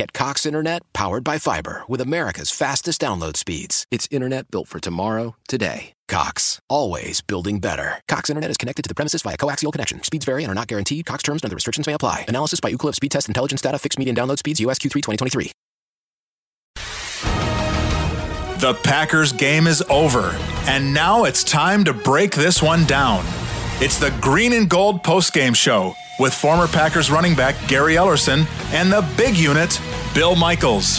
Get Cox Internet powered by fiber with America's fastest download speeds. It's internet built for tomorrow, today. Cox, always building better. Cox Internet is connected to the premises via coaxial connection. Speeds vary and are not guaranteed. Cox terms and other restrictions may apply. Analysis by Ookla Speed Test Intelligence Data. Fixed median download speeds. US Q3 2023. The Packers game is over, and now it's time to break this one down. It's the Green and Gold postgame show with former Packers running back Gary Ellerson and the big unit, Bill Michaels.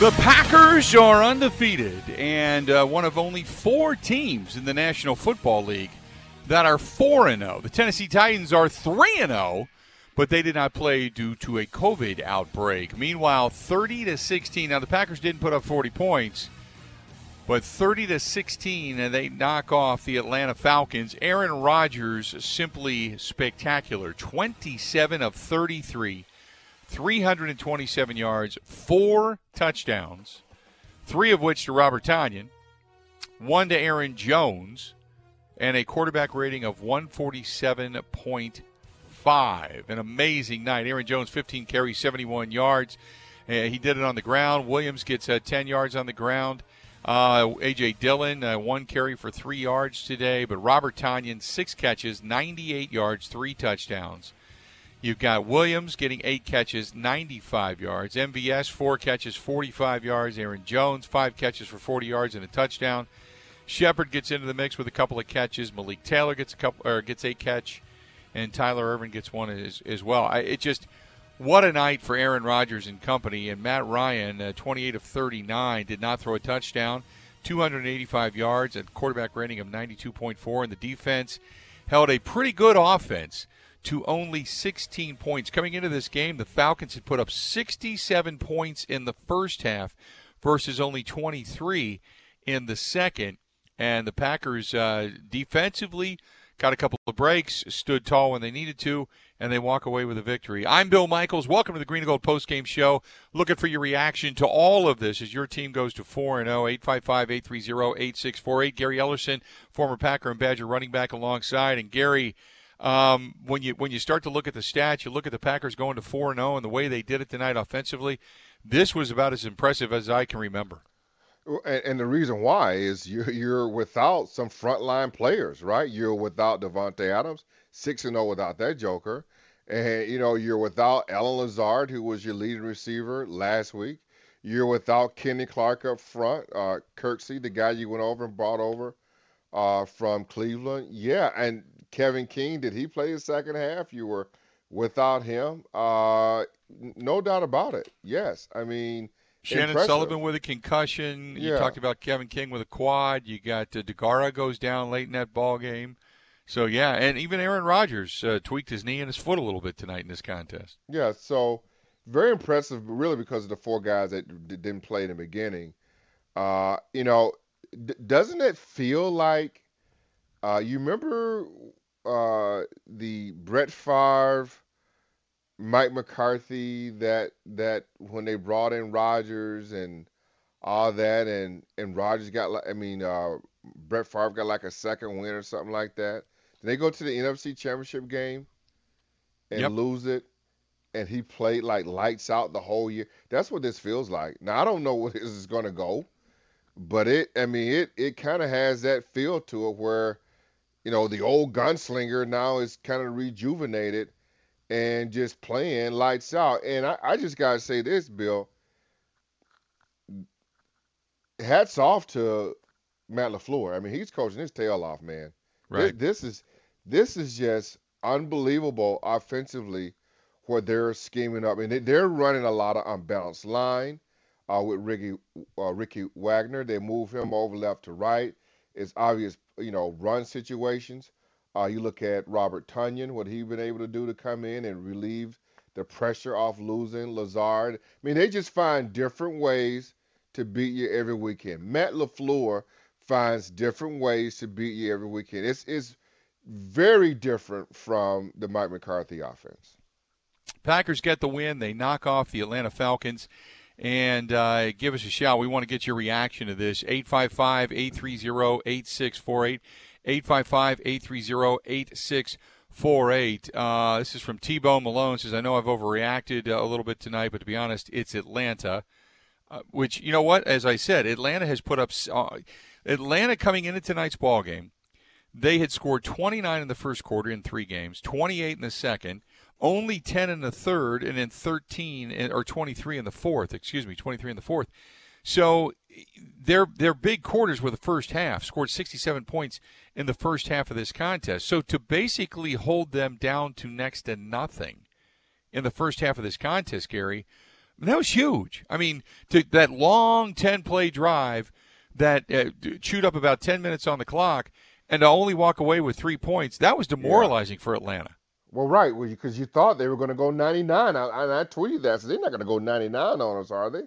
The Packers are undefeated and uh, one of only four teams in the National Football League that are 4 0. The Tennessee Titans are 3 0, but they did not play due to a COVID outbreak. Meanwhile, 30 to 16. Now, the Packers didn't put up 40 points, but 30 to 16, and they knock off the Atlanta Falcons. Aaron Rodgers simply spectacular 27 of 33 327 yards, four touchdowns, three of which to Robert Tonyan, one to Aaron Jones, and a quarterback rating of 147.5. An amazing night. Aaron Jones, 15 carries, 71 yards. Uh, he did it on the ground. Williams gets uh, 10 yards on the ground. Uh, A.J. Dillon, uh, one carry for three yards today. But Robert Tonyan, six catches, 98 yards, three touchdowns. You've got Williams getting eight catches, 95 yards. MVS, four catches, 45 yards. Aaron Jones, five catches for 40 yards and a touchdown. Shepherd gets into the mix with a couple of catches. Malik Taylor gets a couple or gets a catch, and Tyler Ervin gets one as, as well. I, it just what a night for Aaron Rodgers and company. And Matt Ryan, uh, 28 of 39, did not throw a touchdown, 285 yards, a quarterback rating of 92.4, and the defense held a pretty good offense to only 16 points. Coming into this game, the Falcons had put up 67 points in the first half versus only 23 in the second. And the Packers uh, defensively got a couple of breaks, stood tall when they needed to, and they walk away with a victory. I'm Bill Michaels. Welcome to the Green and Gold Postgame Show. Looking for your reaction to all of this as your team goes to 4 0, 855 830 8648. Gary Ellerson, former Packer and Badger running back, alongside. And Gary, um, when you when you start to look at the stats, you look at the Packers going to four and zero, and the way they did it tonight offensively, this was about as impressive as I can remember. And, the reason why is you're, you're without some frontline players, right? You're without Davante Adams, six and zero without that Joker, and you know you're without Allen Lazard, who was your leading receiver last week. You're without Kenny Clark up front, uh, Kirksey, the guy you went over and brought over uh, from Cleveland. Yeah, and Kevin King, did he play the second half? You were without him. Uh, no doubt about it. Yes. I mean, Chandon impressive. Sullivan with a concussion. You talked about Kevin King with a quad. You got uh, Deguara goes down late in that ball game. So yeah, and even Aaron Rodgers uh, tweaked his knee and his foot a little bit tonight in this contest. Yeah, so very impressive, really, because of the four guys that d- didn't play in the beginning. Uh, you know, d- doesn't it feel like uh, you remember uh, the Brett Favre, Mike McCarthy that that when they brought in Rodgers and all that, and and Rodgers got like I mean uh, Brett Favre got like a second win or something like that. Did they go to the NFC Championship game and Yep. lose it? and he played like lights out the whole year. That's what this feels like. Now I don't know where this is going to go, but it I mean it it kind of has that feel to it where you know the old gunslinger now is kind of rejuvenated and just playing lights out. And I, I just gotta say this, Bill. Hats off to Matt LaFleur. I mean, he's coaching his tail off, man. Right. This, is this is just unbelievable offensively where they're scheming up. and they're running a lot of unbalanced line uh, with Ricky uh, Ricky Wagner. They move him over left to right. It's obvious, you know, run situations. Uh, you look at Robert Tonyan, what he's been able to do to come in and relieve the pressure off losing Lazard. I mean, they just find different ways to beat you every weekend. Matt LaFleur finds different ways to beat you every weekend. It's it's very different from the Mike McCarthy offense. Packers get the win. They knock off the Atlanta Falcons. And uh, give us a shout. We want to get your reaction to this. 855 830 8648. 855 830 8648. Uh, this is from T Bone Malone. Says, I know I've overreacted a little bit tonight, but to be honest, it's Atlanta. Uh, which, you know what? As I said, Atlanta has put up. Uh, Atlanta coming into tonight's ball game, they had scored 29 in the first quarter in three games, 28 in the second only 10 in the third, and then 13 in, or 23 in the fourth. Excuse me, 23 in the fourth. So their their big quarters were the first half. Scored 67 points in the first half of this contest. So to basically hold them down to next to nothing in the first half of this contest, Gary, that was huge. I mean, to, that long 10 play drive that uh, chewed up about 10 minutes on the clock and to only walk away with three points, that was demoralizing yeah. for Atlanta. Well, right, because you thought they were going to go 99. I, I, I tweeted that. So they're not going to go 99 on us, are they?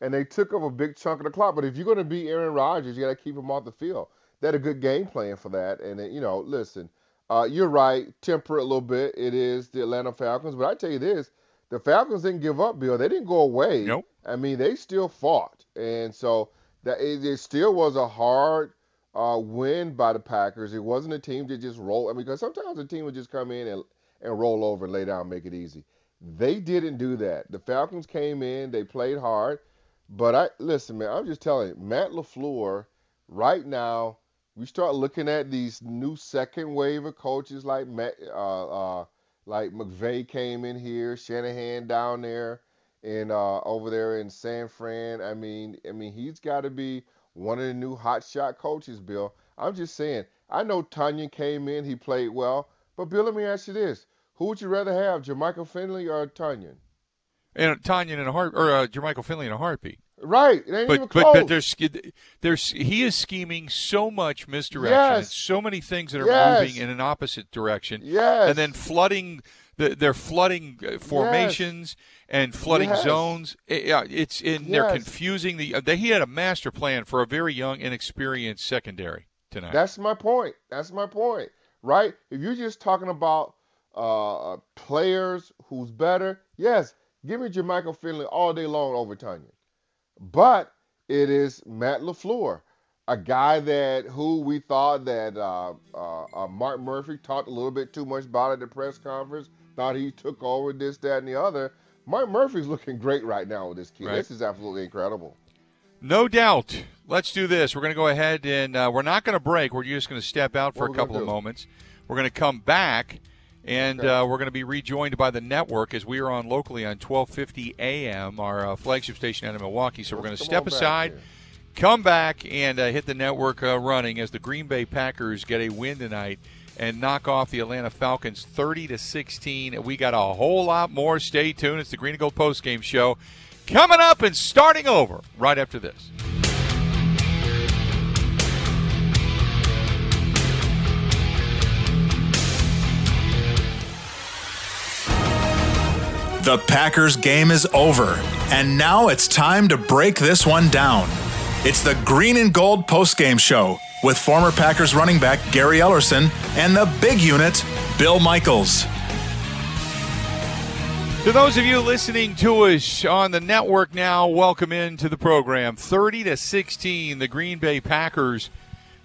And they took up a big chunk of the clock. But if you're going to beat Aaron Rodgers, you got to keep him off the field. They had a good game plan for that. And, you know, listen, uh, you're right, temper it a little bit. It is the Atlanta Falcons. But I tell you this the Falcons didn't give up, Bill. They didn't go away. Nope. I mean, they still fought. And so that it, it still was a hard uh, win by the Packers. It wasn't a team that just rolled. I mean, because sometimes a team would just come in and and roll over and lay down and make it easy. They didn't do that. The Falcons came in, they played hard. But I listen, man, I'm just telling you, Matt LaFleur, right now, we start looking at these new second wave of coaches like Matt, uh, uh, like McVay came in here, Shanahan down there, and uh, over there in San Fran. I mean, I mean, he's got to be one of the new hot shot coaches, Bill. I'm just saying. I know Tonyan came in, he played well, but Bill, let me ask you this: Who would you rather have, Jermichael Finley or Tonyan? And Tonyan in a heart, or uh, Jermichael Finley in a heartbeat. Right, but, but but there's there's he is scheming so much misdirection yes. and so many things that are yes. moving in an opposite direction. Yes. and then flooding the, they're flooding uh, formations yes. and flooding yes. zones. It, it's in yes. they're confusing the. Uh, they, he had a master plan for a very young, inexperienced secondary tonight. That's my point. That's my point right? If you're just talking about uh, players who's better, yes, give me Jermichael Finley all day long over Tonyan. But it is Matt LaFleur, a guy that who we thought that uh, uh, uh, Mark Murphy talked a little bit too much about at the press conference, thought he took over this, that, and the other. Mark Murphy's looking great right now with this kid. Right. This is absolutely incredible. No doubt. Let's do this. We're going to go ahead and uh, we're not going to break. We're just going to step out for a couple of moments. We're going to come back and okay. uh, we're going to be rejoined by the network as we are on locally on 1250 AM, our uh, flagship station out of Milwaukee. So we're going to step aside, come back, and uh, hit the network uh, running as the Green Bay Packers get a win tonight and knock off the Atlanta Falcons 30 to 16. We got a whole lot more. Stay tuned. It's the Green and Gold Post Game Show coming up and starting over right after this. The Packers game is over, and now it's time to break this one down. It's the Green and Gold postgame show with former Packers running back Gary Ellerson and the big unit, Bill Michaels. To those of you listening to us on the network now, welcome into the program. 30 to 16, the Green Bay Packers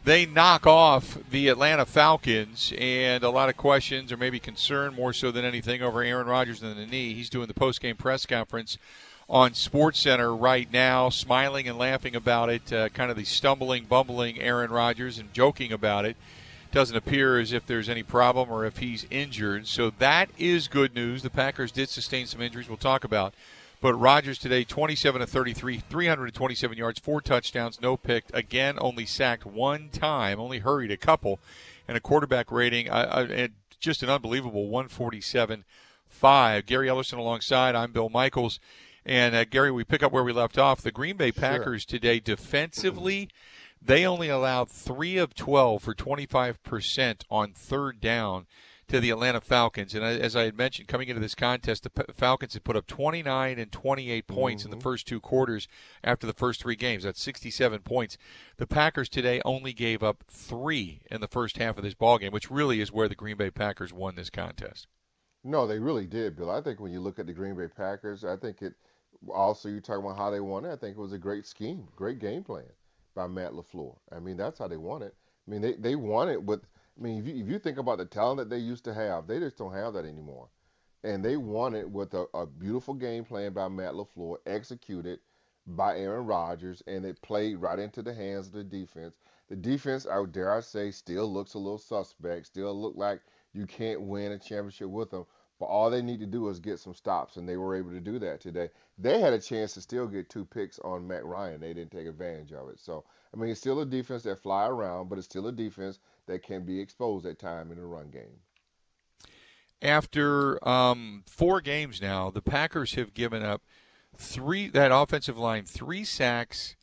they knock off the Atlanta Falcons, and a lot of questions or maybe concern more so than anything over Aaron Rodgers and the knee. He's doing the post-game press conference on Sports Center right now, smiling and laughing about it. Uh, kind of the stumbling, bumbling Aaron Rodgers and joking about it doesn't appear as if there's any problem or if he's injured. So that is good news. The Packers did sustain some injuries we'll talk about. But Rodgers today, 27 to 33, 327 yards, four touchdowns, no pick. Again, only sacked one time, only hurried a couple. and a quarterback rating, uh, just an unbelievable 147 5. Gary Ellerson alongside. I'm Bill Michaels. And uh, Gary, we pick up where we left off. The Green Bay Packers sure. today, defensively, they only allowed 3 of 12 for 25% on third down to the Atlanta Falcons. And as I had mentioned, coming into this contest, the Falcons had put up 29 and 28 points mm-hmm. in the mm-hmm. first two quarters after the first three games. That's 67 points. The Packers today only gave up three in the first half of this ball game, which really is where the Green Bay Packers won this contest. No, they really did, Bill. I think when you look at the Green Bay Packers, I think it also you talk about how they won it. I think it was a great scheme, great game plan by Matt LaFleur. I mean, that's how they won it. I mean, they, they won it with I mean, if you, if you think about the talent that they used to have, they just don't have that anymore. And they won it with a, a beautiful game plan by Matt LaFleur, executed by Aaron Rodgers, and it played right into the hands of the defense. The defense, I dare I say, still looks a little suspect, still look like you can't win a championship with them. But all they need to do is get some stops, and they were able to do that today. They had a chance to still get two picks on Matt Ryan. They didn't take advantage of it. So, I mean, it's still a defense that fly around, but it's still a defense that can be exposed at time in the run game. After um, four games now, the Packers have given up three that offensive line three sacks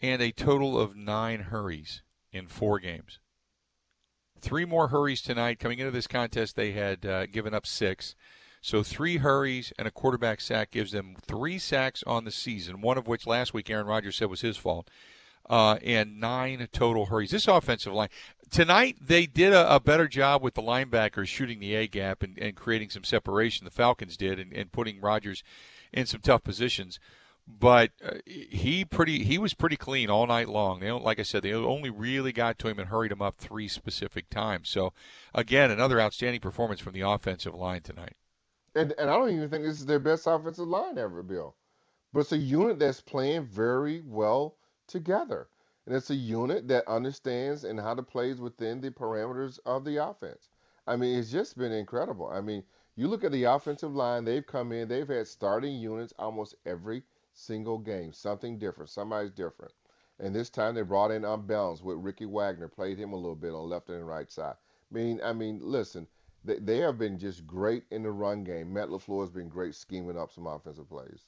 and a total of nine hurries in four games. Three more hurries tonight. Coming into this contest, they had uh, given up six. So three hurries and a quarterback sack gives them three sacks on the season, one of which last week Aaron Rodgers said was his fault uh, and nine total hurries. This offensive line tonight they did a, a, better job with the linebackers shooting the A gap and, and creating some separation. The Falcons did and, and putting Rodgers in some tough positions. But uh, he pretty he was pretty clean all night long. They like I said, they only really got to him and hurried him up three specific times. So again, another outstanding performance from the offensive line tonight. And and I don't even think this is their best offensive line ever, Bill. But it's a unit that's playing very well together. And it's a unit that understands and how to plays within the parameters of the offense. I mean, it's just been incredible. I mean, you look at the offensive line, they've come in, they've had starting units almost every single game, something different, somebody's different. And this time they brought in unbalanced with Ricky Wagner, played him a little bit on left and right side. I mean, I mean, listen, they, they have been just great in the run game. Matt LaFleur has been great scheming up some offensive plays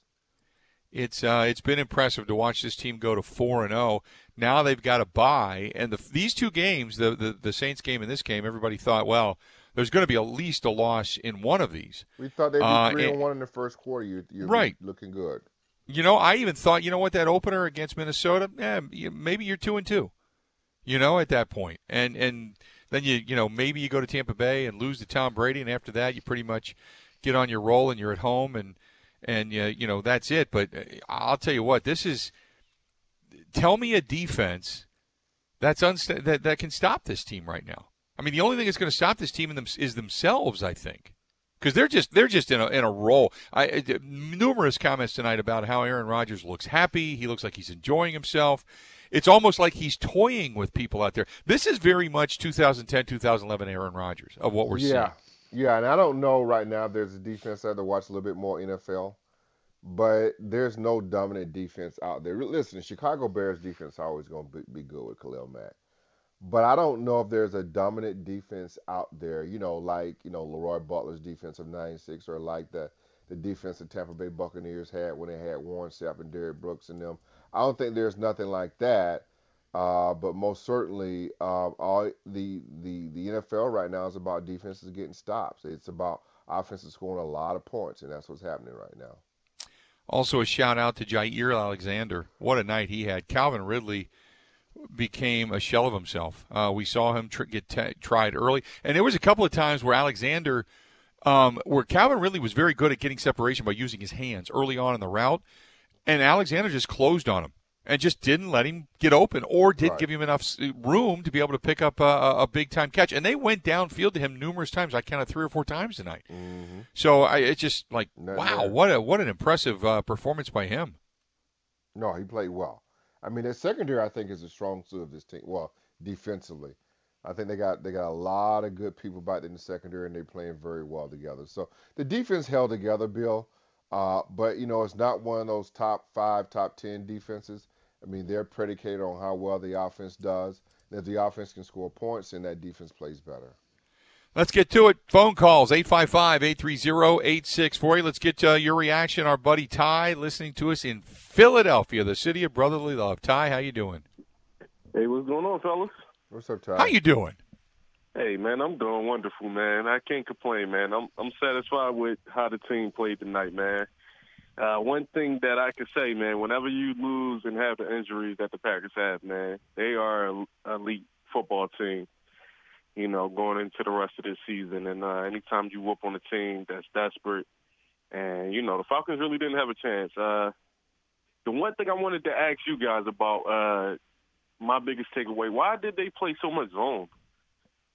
it's uh, it's been impressive to watch this team go to four and zero. Oh. Now they've got a bye, and the, these two games, the, the the Saints game and this game, everybody thought, well, there's going to be at least a loss in one of these. We thought they'd be uh, three and, and, one in the first quarter. You, you're right, looking good. You know, I even thought, you know what, that opener against Minnesota, yeah, maybe you're two and two. You know, at that point, and and then you you know maybe you go to Tampa Bay and lose to Tom Brady, and after that you pretty much get on your roll and you're at home and and uh, you know that's it. But uh, I'll tell you what, this is. Tell me a defense that's unsta- that that can stop this team right now. I mean, the only thing that's going to stop this team them- is themselves. I think because they're just they're just in a in a roll. I numerous comments tonight about how Aaron Rodgers looks happy. He looks like he's enjoying himself. It's almost like he's toying with people out there. This is very much 2010, 2011 Aaron Rodgers of what we're yeah. seeing. Yeah, and I don't know right now if there's a defense I have to watch a little bit more NFL, but there's no dominant defense out there. Listen, Chicago Bears defense is always going to be, good with Khalil Mack. But I don't know if there's a dominant defense out there, you know, like, you know, Leroy Butler's defense of 96 or like the, the defense the Tampa Bay Buccaneers had when they had Warren Sapp and Derrick Brooks and them. I don't think there's nothing like that. Uh, but most certainly, uh, all the, the the NFL right now is about defenses getting stops. It's about offenses scoring a lot of points, and that's what's happening right now. Also, a shout out to Jaire Alexander. What a night he had. Calvin Ridley became a shell of himself. Uh, we saw him tr- get t- tried early, and there was a couple of times where Alexander, um, where Calvin Ridley was very good at getting separation by using his hands early on in the route, and Alexander just closed on him and just didn't let him get open or didn't right. give him enough room to be able to pick up a, a, big time catch. And they went downfield to him numerous times. I counted three or four times tonight. Mm-hmm. So I, it's just like, no, wow, no. what a what an impressive uh, performance by him. No, he played well. I mean, their secondary, I think, is a strong suit of this team. Well, defensively, I think they got they got a lot of good people back in the secondary, and they're playing very well together. So the defense held together, Bill. Uh, but you know, it's not one of those top five, top ten defenses. I mean, they're predicated on how well the offense does. And if the offense can score points, then that defense plays better. Let's get to it. Phone calls 855-830-8640. Let's get uh, your reaction. Our buddy Ty listening to us in Philadelphia, the city of brotherly love. Ty, how you doing? Hey, what's going on, fellas? What's up, Ty? How you doing? Hey, man, I'm doing wonderful, man. I can't complain, man. I'm I'm satisfied with how the team played tonight, man. Uh, one thing that I can say, man, whenever you lose and have the injuries that the Packers have, man, they are an elite football team. You know, going into the rest of this season, and uh, anytime you whoop on a team that's desperate, and you know, the Falcons really didn't have a chance. Uh, the one thing I wanted to ask you guys about, uh, my biggest takeaway, why did they play so much zone?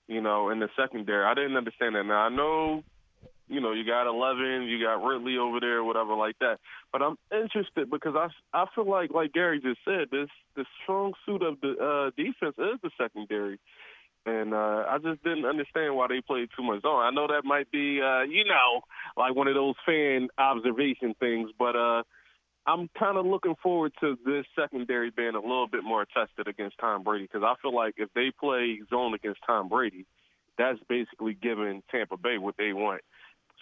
You know, in the secondary, I didn't understand that. Now I know you know, you got 11, you got Ridley over there, whatever like that. But I'm interested because I, I feel like, like Gary just said, this the strong suit of the uh, defense is the secondary. And uh, I just didn't understand why they played too much zone. I know that might be, uh, you know, like one of those fan observation things, but uh, I'm kind of looking forward to this secondary being a little bit more tested against Tom Brady because I feel like if they play zone against Tom Brady, that's basically giving Tampa Bay what they want.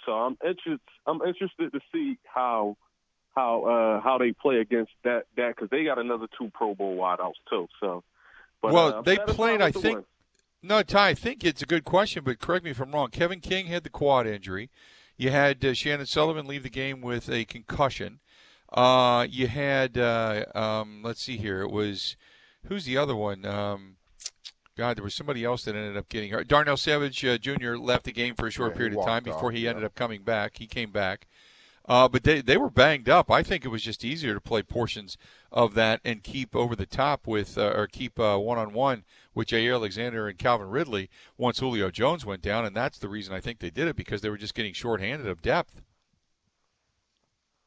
So I'm interested. I'm interested to see how how uh, how they play against that that because they got another two Pro Bowl wideouts too. So, but, well, uh, they played. I think. Win. No, Ty, I think it's a good question, but correct me if I'm wrong. Kevin King had the quad injury. You had uh, Chandon Sullivan leave the game with a concussion. Uh, you had, uh, um, let's see here, it was, who's the other one? Um, God, there was somebody else that ended up getting hurt. Darnell Savage uh, Jr. left the game for a short yeah, period of time before off, he yeah. ended up coming back. He came back. Uh, but they, they were banged up. I think it was just easier to play portions of that and keep over the top with, uh, or keep one on one with Jaire Alexander and Calvin Ridley once Julio Jones went down. And that's the reason I think they did it because they were just getting shorthanded of depth.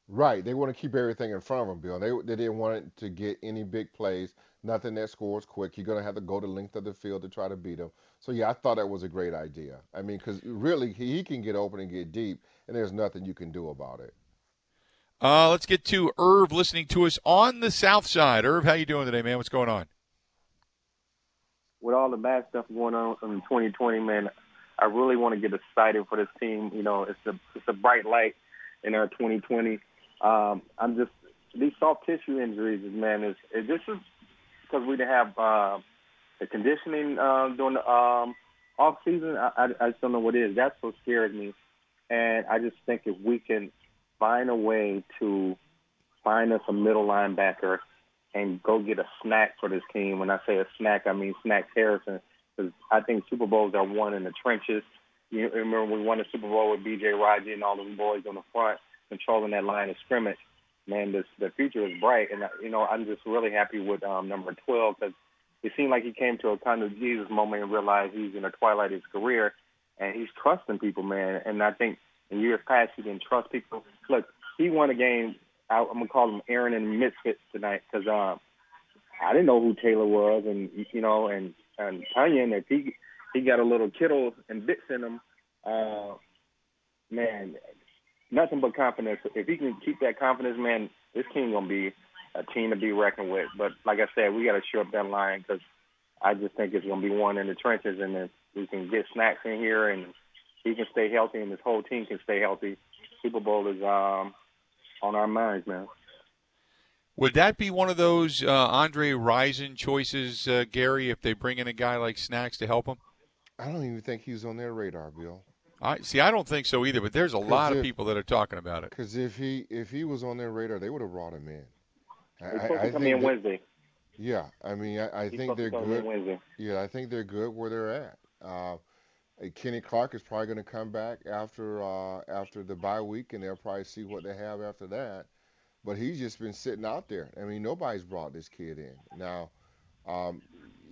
Right. They want to keep everything in front of them, Bill. They, they didn't want it to get any big plays nothing that scores quick. You're going to have to go the length of the field to try to beat them. So, yeah, I thought that was a great idea. I mean, because really, he, he can get open and get deep, and there's nothing you can do about it. Uh, let's get to Irv listening to us on the south side. Irv, how you doing today, man? What's going on? With all the bad stuff going on in 2020, man, I really want to get excited for this team. You know, it's a it's a bright light in our 2020. Um, I'm just these soft tissue injuries, man. Is it, this is because we didn't have uh, the conditioning uh, during the um, off season. I, I, I just don't know what it is. That's what scares me, and I just think if we can find a way to find us a middle linebacker and go get a snack for this team. When I say a snack, I mean Snacks Harrison, because I think Super Bowls are won in the trenches. You remember we won the Super Bowl with B.J. Raji and all those boys on the front controlling that line of scrimmage man, this the future is bright, and you know I'm just really happy with um, number 12 because it seemed like he came to a kind of Jesus moment and realized he's in the twilight of his career, and he's trusting people, man. And I think in years past he didn't trust people. Look, he won a game. I, I'm gonna call him Aaron and Misfits tonight because um, I didn't know who Taylor was, and you know, and and Tonyan, if he he got a little Kittle and bits in him, uh, man, nothing but confidence. If he can keep that confidence, man, this team gonna be a team to be reckoned with. But like I said, we got to show up that line because I just think it's gonna be one in the trenches, and if we can get snacks in here and he can stay healthy, and this whole team can stay healthy, Super Bowl is um, on our minds, man. Would that be one of those uh, Andre Rison choices, uh, Gary, if they bring in a guy like Snacks to help him? I don't even think he's on their radar, Bill. I see. I don't think so either. But there's a lot if, of people that are talking about it. Because if he if he was on their radar, they would have brought him in. He's supposed I, to come in Wednesday. Yeah, I mean, I, I think they're good. Yeah, I think they're good where they're at. Uh, Kenny Clark is probably going to come back after uh, after the bye week, and they'll probably see what they have after that. But he's just been sitting out there. I mean, nobody's brought this kid in. Now, um,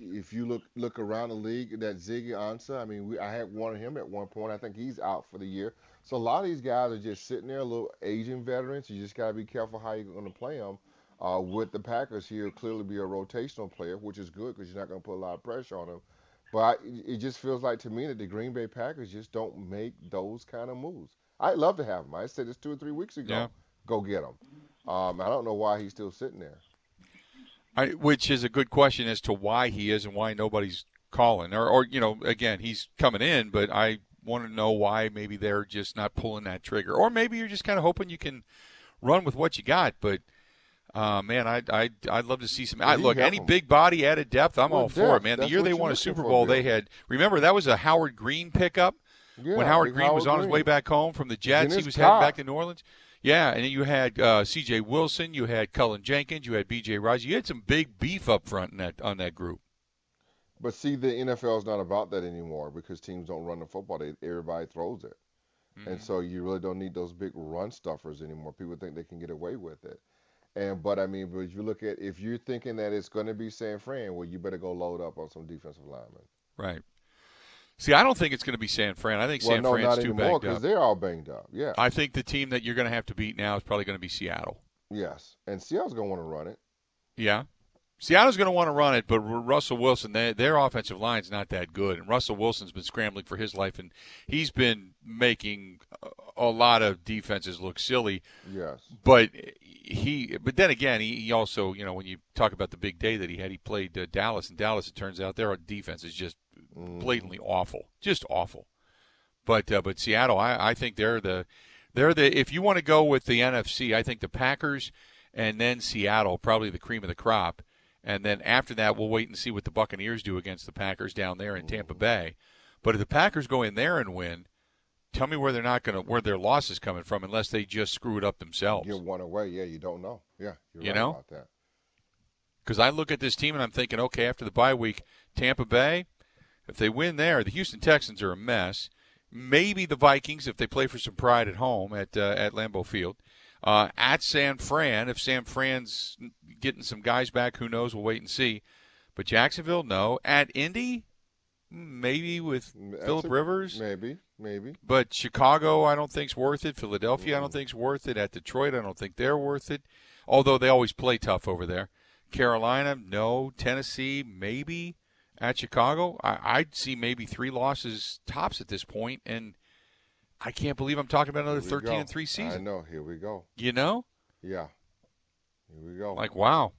if you look look around the league, that Ziggy Ansah, I mean, we, I had wanted him at one point. I think he's out for the year. So a lot of these guys are just sitting there, little Asian veterans. You just got to be careful how you're going to play them. Uh, with the Packers, he'll clearly be a rotational player, which is good because you're not going to put a lot of pressure on him. But I, it just feels like to me that the Green Bay Packers just don't make those kind of moves. I'd love to have him. I said this two or three weeks ago. Yeah. Go get him. Um, I don't know why he's still sitting there. I, which is a good question as to why he is and why nobody's calling. Or, or you know, again, he's coming in, but I want to know why maybe they're just not pulling that trigger, or maybe you're just kind of hoping you can run with what you got. But uh, man, I I I'd love to see some. I, look, any big body added depth, I'm Well, all for it, man. The year they won a Super for, Bowl, they had. Remember that was a Howard Green pickup Yeah, when Howard Green was Howard on his way back home from the Jets. He was heading back to New Orleans. Yeah, and then you had uh, C.J. Wilson, you had Cullen Jenkins, you had B.J. Rice. You had some big beef up front in that on that group. But see, the NFL is not about that anymore because teams don't run the football; they, everybody throws it, Mm-hmm. and so you really don't need those big run stuffers anymore. People think they can get away with it, and but I mean, but if you look at if you're thinking that it's going to be San Fran, well, you better go load up on some defensive linemen. Right. See, I don't think it's going to be San Fran. I think well, San no, Fran's too anymore banged because up. they're all banged up. Yeah, I think the team that you're going to have to beat now is probably going to be Seattle. yes, and Seattle's going to want to run it. Yeah. Seattle's going to want to run it, but Russell Wilson, they, their offensive line's not that good. And Russell Wilson's been scrambling for his life, and he's been making a- a lot of defenses look silly. Yes, But he, but then again, he, he also, you know, when you talk about the big day that he had, he played uh, Dallas, and Dallas, it turns out their defense is just blatantly awful, just awful. But uh, but Seattle, I, I think they're the they're the if you want to go with the NFC, I think the Packers and then Seattle probably the cream of the crop, and then after that we'll wait and see what the Buccaneers do against the Packers down there in Tampa Bay. But if the Packers go in there and win, tell me where they're not going to where their loss is coming from unless they just screw it up themselves. give one away. Yeah, you don't know. Yeah, you're You right know? about that. Because I look at this team and I'm thinking, okay, after the bye week, Tampa Bay, if they win there, the Houston Texans are a mess. Maybe the Vikings, if they play for some pride at home at uh, at Lambeau Field. Uh, at San Fran, if San Fran's getting some guys back, who knows? We'll wait and see. But Jacksonville, no. At Indy, maybe with That's Philip Rivers. Maybe, maybe. But Chicago, I don't think's worth it. Philadelphia, I don't think's worth it. At Detroit, I don't think they're worth it. Although they always play tough over there. Carolina, no. Tennessee, maybe. At Chicago, I, I'd see maybe three losses tops at this point, and I can't believe I'm talking about another 13 go. and three season. I know. Here we go. You know, Yeah. Here we go. like wow.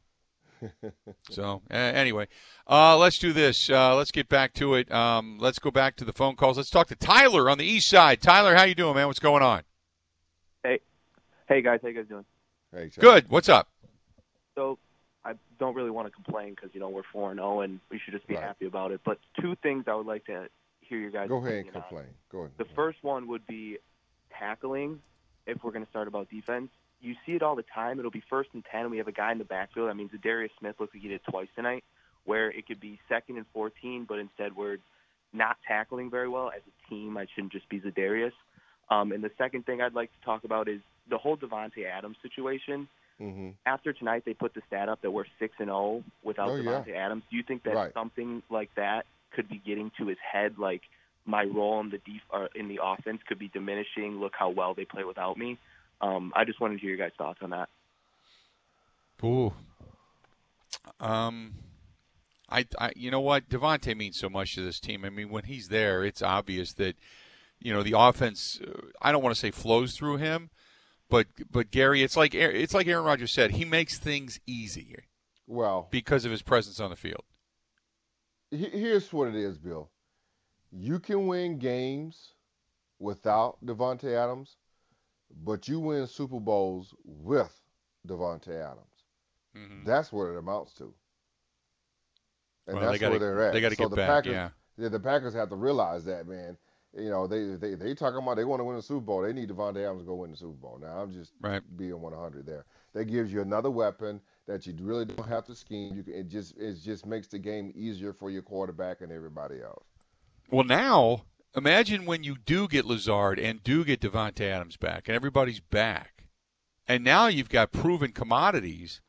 so uh, anyway, uh, let's do this. Uh, let's get back to it. Um, let's go back to the phone calls. Let's talk to Tyler on the east side. Tyler, how you doing, man? What's going on? Hey hey guys, how you guys doing? hey, Chuck. Good. What's up? So I don't really want to complain because you know we're four and zero, and we should just be Right. happy about it. But two things I would like to hear your guys. Go ahead and opinion on. complain. Go ahead. The first one would be tackling. If we're going to start about defense, you see it all the time. It'll be first and ten. and We have a guy in the backfield. That means Darius Smith looks like he did twice tonight, where it could be second and fourteen, but instead we're not tackling very well as a team. I shouldn't just be Za'Darius. Um, and the second thing I'd like to talk about is the whole Davante Adams situation hmm after tonight they put the stat up that we're six and zero without Oh, yeah. Adams. Do you think that Right. something like that could be getting to his head? Like my role in the def- or in the offense could be diminishing. Look how well they play without me. Um, I just wanted to hear your guys' thoughts on that. Ooh. Um, I, I, you know what? Davante means so much to this team. I mean, when he's there, it's obvious that, you know, the offense. uh, I don't want to say flows through him, but but Gary, it's like it's like Aaron Rodgers said. He makes things easy. Well, because of his presence on the field. here's what it is, Bill. You can win games without Davante Adams, but you win Super Bowls with Davante Adams. Mhm. That's what it amounts to. And Well, that's gotta- where they're at. they gotta so get the back, Packers, yeah. yeah, the Packers have to realize that, man. You know, they they they talking about they want to win the Super Bowl. They need Davante Adams to go win the Super Bowl. Now I'm just Right. being 100 there. That gives you another weapon that you really don't have to scheme. You can, it just it just makes the game easier for your quarterback and everybody else. Well, now imagine when you do get Lazard and do get Davante Adams back, and everybody's back, and now you've got proven commodities.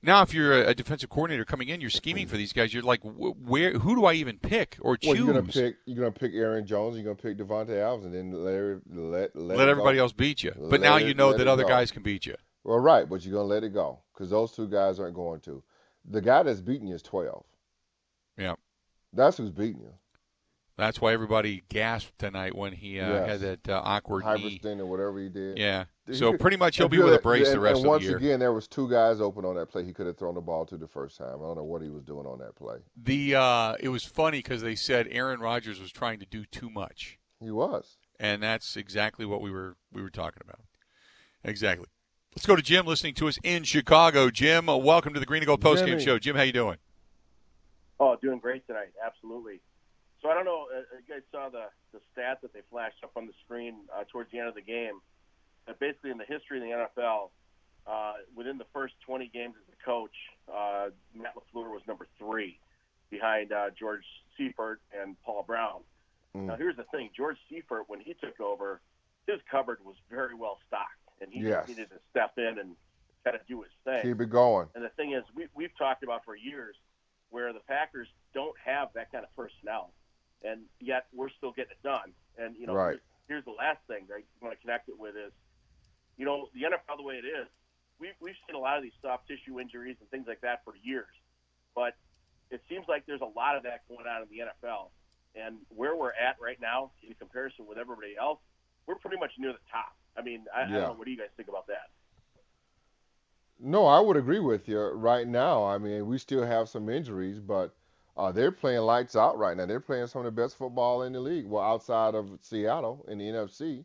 Now, if you're a, defensive coordinator coming in, you're scheming for these guys. You're like, wh- where? Who do I even pick or choose? Well, you're gonna pick you're gonna pick Aaron Jones. You're gonna pick Davante Adams, and then let let let, let everybody go. else beat you. But Let now it- you know that other go. guys can beat you. Well, right, but you're gonna let it go because those two guys aren't going to. The guy that's beating you is 12. Yeah. That's who's beating you. That's why everybody gasped tonight when he uh, Yes. had that uh, awkward knee. Hyperextended, whatever he did. Yeah. So pretty much he'll be with a good- brace the rest of the year. And Once again, there was two guys open on that play. He could have thrown the ball to the first time. I don't know what he was doing on that play. The uh, it was funny because they said Aaron Rodgers was trying to do too much, He was. and that's exactly what we were we were talking about. Exactly. Let's go to Jim, listening to us in Chicago. Jim, uh, welcome to the Green and Gold Postgame Jimmy. Show. Jim, how you doing? Oh, doing great tonight. Absolutely. So I don't know. Uh, you guys saw the the stat that they flashed up on the screen uh, towards the end of the game. That basically, in the history of the NFL, uh, within the first 20 games as a coach, uh, Matt Lafleur was number three, behind uh, George Seifert and Paul Brown. Mm. Now, here's the thing: George Seifert, when he took over, his cupboard was very well stocked, and he Yes. needed to step in and kind of do his thing. Keep it going. And the thing is, we, we've talked about for years where the Packers don't have that kind of personnel, and yet we're still getting it done. And you know, Right. here's the last thing that I want to connect it with is, you know, the NFL the way it is, we've we've seen a lot of these soft tissue injuries and things like that for years, but it seems like there's a lot of that going on in the NFL. And where we're at right now, in comparison with everybody else, we're pretty much near the top. I mean, I, I don't know. What do you guys think about that? No, I would agree with you. Right now, I mean, we still have some injuries, but uh, they're playing lights out right now. They're playing some of the best football in the league. Well, outside of Seattle in the NFC.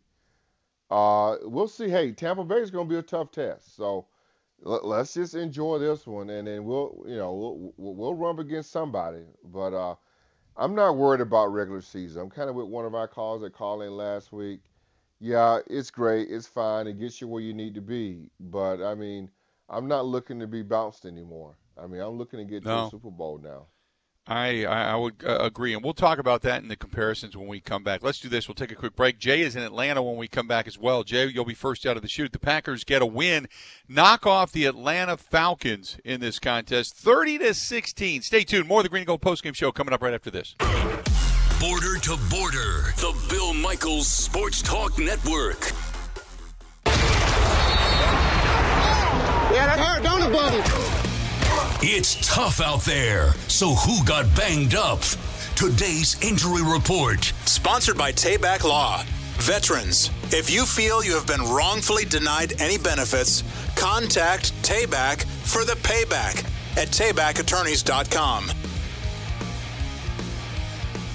Uh, we'll see. Hey, Tampa Bay is going to be a tough test. So let, let's just enjoy this one, and then we'll, you know, we'll, we'll, run against somebody. But uh, I'm not worried about regular season. I'm kind of with one of our calls that called in last week. Yeah, it's great. It's fine. It gets you where you need to be. But I mean, I'm not looking to be bounced anymore. I mean, I'm looking to get to the Super Bowl now. I, I I would uh, agree, and we'll talk about that in the comparisons when we come back. Let's do this. We'll take a quick break. Jay is in Atlanta when we come back as well. Jay, you'll be first out of the chute. The Packers get a win, knock off the Atlanta Falcons in this contest, thirty to sixteen. Stay tuned. More of the Green and Gold postgame show coming up right after this. Border to Border, the Bill Michaels Sports Talk Network. Yeah, that hurt, don't it, buddy? It's tough out there. So who got banged up? Today's injury report. Sponsored by Tayback Law. Veterans, if you feel you have been wrongfully denied any benefits, contact Tayback for the payback at taybackattorneys.com.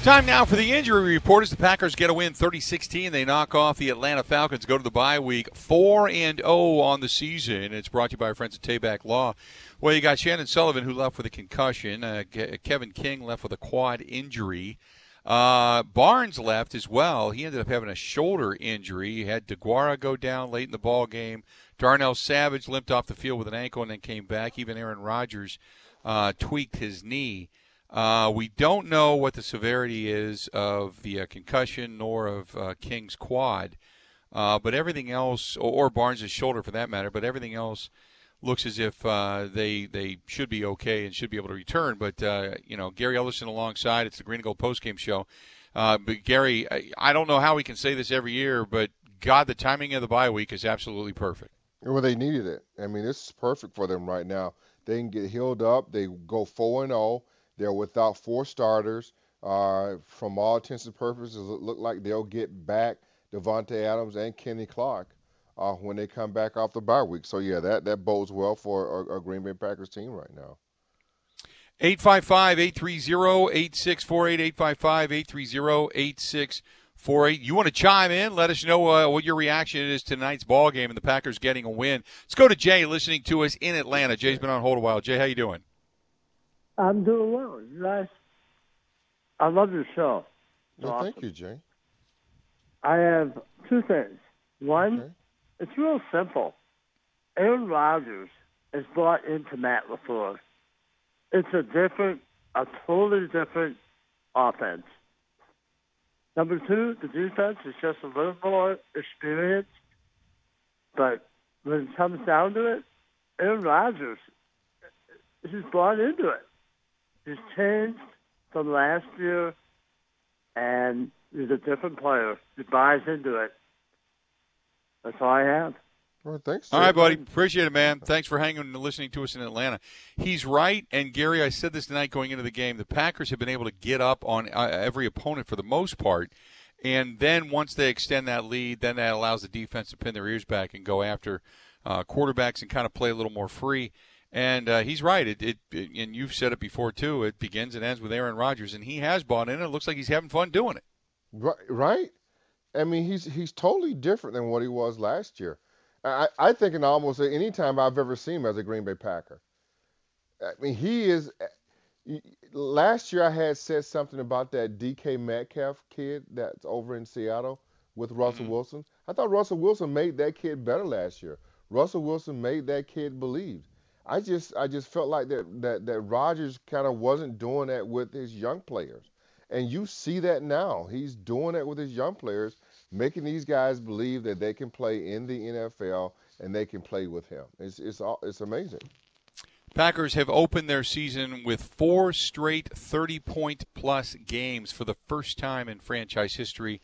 Time now for the injury report as the Packers get a win 30-16. They knock off the Atlanta Falcons, go to the bye week 4 and 0 on the season. It's brought to you by our friends at Tayback Law. Well, you got Chandon Sullivan who left with a concussion, uh, Kevin King left with a quad injury. Uh, Barnes left as well. He ended up having a shoulder injury. He had Deguara go down late in the ball game. Darnell Savage limped off the field with an ankle and then came back. Even Aaron Rodgers uh, tweaked his knee. Uh, we don't know what the severity is of the uh, concussion nor of uh, King's quad, uh, but everything else, or, or Barnes' shoulder for that matter, but everything else looks as if uh, they they should be okay and should be able to return. But uh, you know, Gary Ellerson alongside. It's the Green and Gold postgame show. But Gary, I, I don't know how we can say this every year, but God, the timing of the bye week is absolutely perfect. Well, they needed it. I mean, this is perfect for them right now. They can get healed up. They go four and zero. They're without four starters. Uh, from all intents and purposes, it look like they'll get back Davante Adams and Kenny Clark uh, when they come back off the bye week. So yeah, that that bodes well for a, a Green Bay Packers team right now. 855 830 8648. 855 830 8648. You want to chime in? Let us know uh, what your reaction is to tonight's ball game and the Packers getting a win. Let's go to Jay listening to us in Atlanta. Jay's been on hold a while. Jay, how you doing? I'm doing well. Nice. I love your show. Well, awesome. thank you, Jay. I have two things. One, it's real simple. Aaron Rodgers is brought into Matt LaFleur. It's a different, a totally different offense. Number two, the defense is just a little more experienced. But when it comes down to it, Aaron Rodgers is brought into it. He's changed from last year, and he's a different player. He buys into it. That's all I have. Well, thanks. All right, buddy. Appreciate it, man. Thanks for hanging and listening to us in Atlanta. He's right, and Gary, I said this tonight going into the game. The Packers have been able to get up on uh, every opponent for the most part, and then once they extend that lead, then that allows the defense to pin their ears back and go after uh, quarterbacks and kind of play a little more free. And uh, he's right. It, it, it, and you've said it before too. It begins and ends with Aaron Rodgers, and he has bought in. It looks like he's having fun doing it. Right, right. I mean, he's he's totally different than what he was last year. I, I think in almost any time I've ever seen him as a Green Bay Packer. I mean, he is. Last year I had said something about that DK Metcalf kid that's over in Seattle with Russell mm-hmm. Wilson. I thought Russell Wilson made that kid better last year. Russell Wilson made that kid believe. I just I just felt like that that that Rodgers kind of wasn't doing that with his young players. And you see that now. He's doing it with his young players, making these guys believe that they can play in the NFL and they can play with him. It's it's all, it's amazing. Packers have opened their season with four straight 30 point plus games for the first time in franchise history.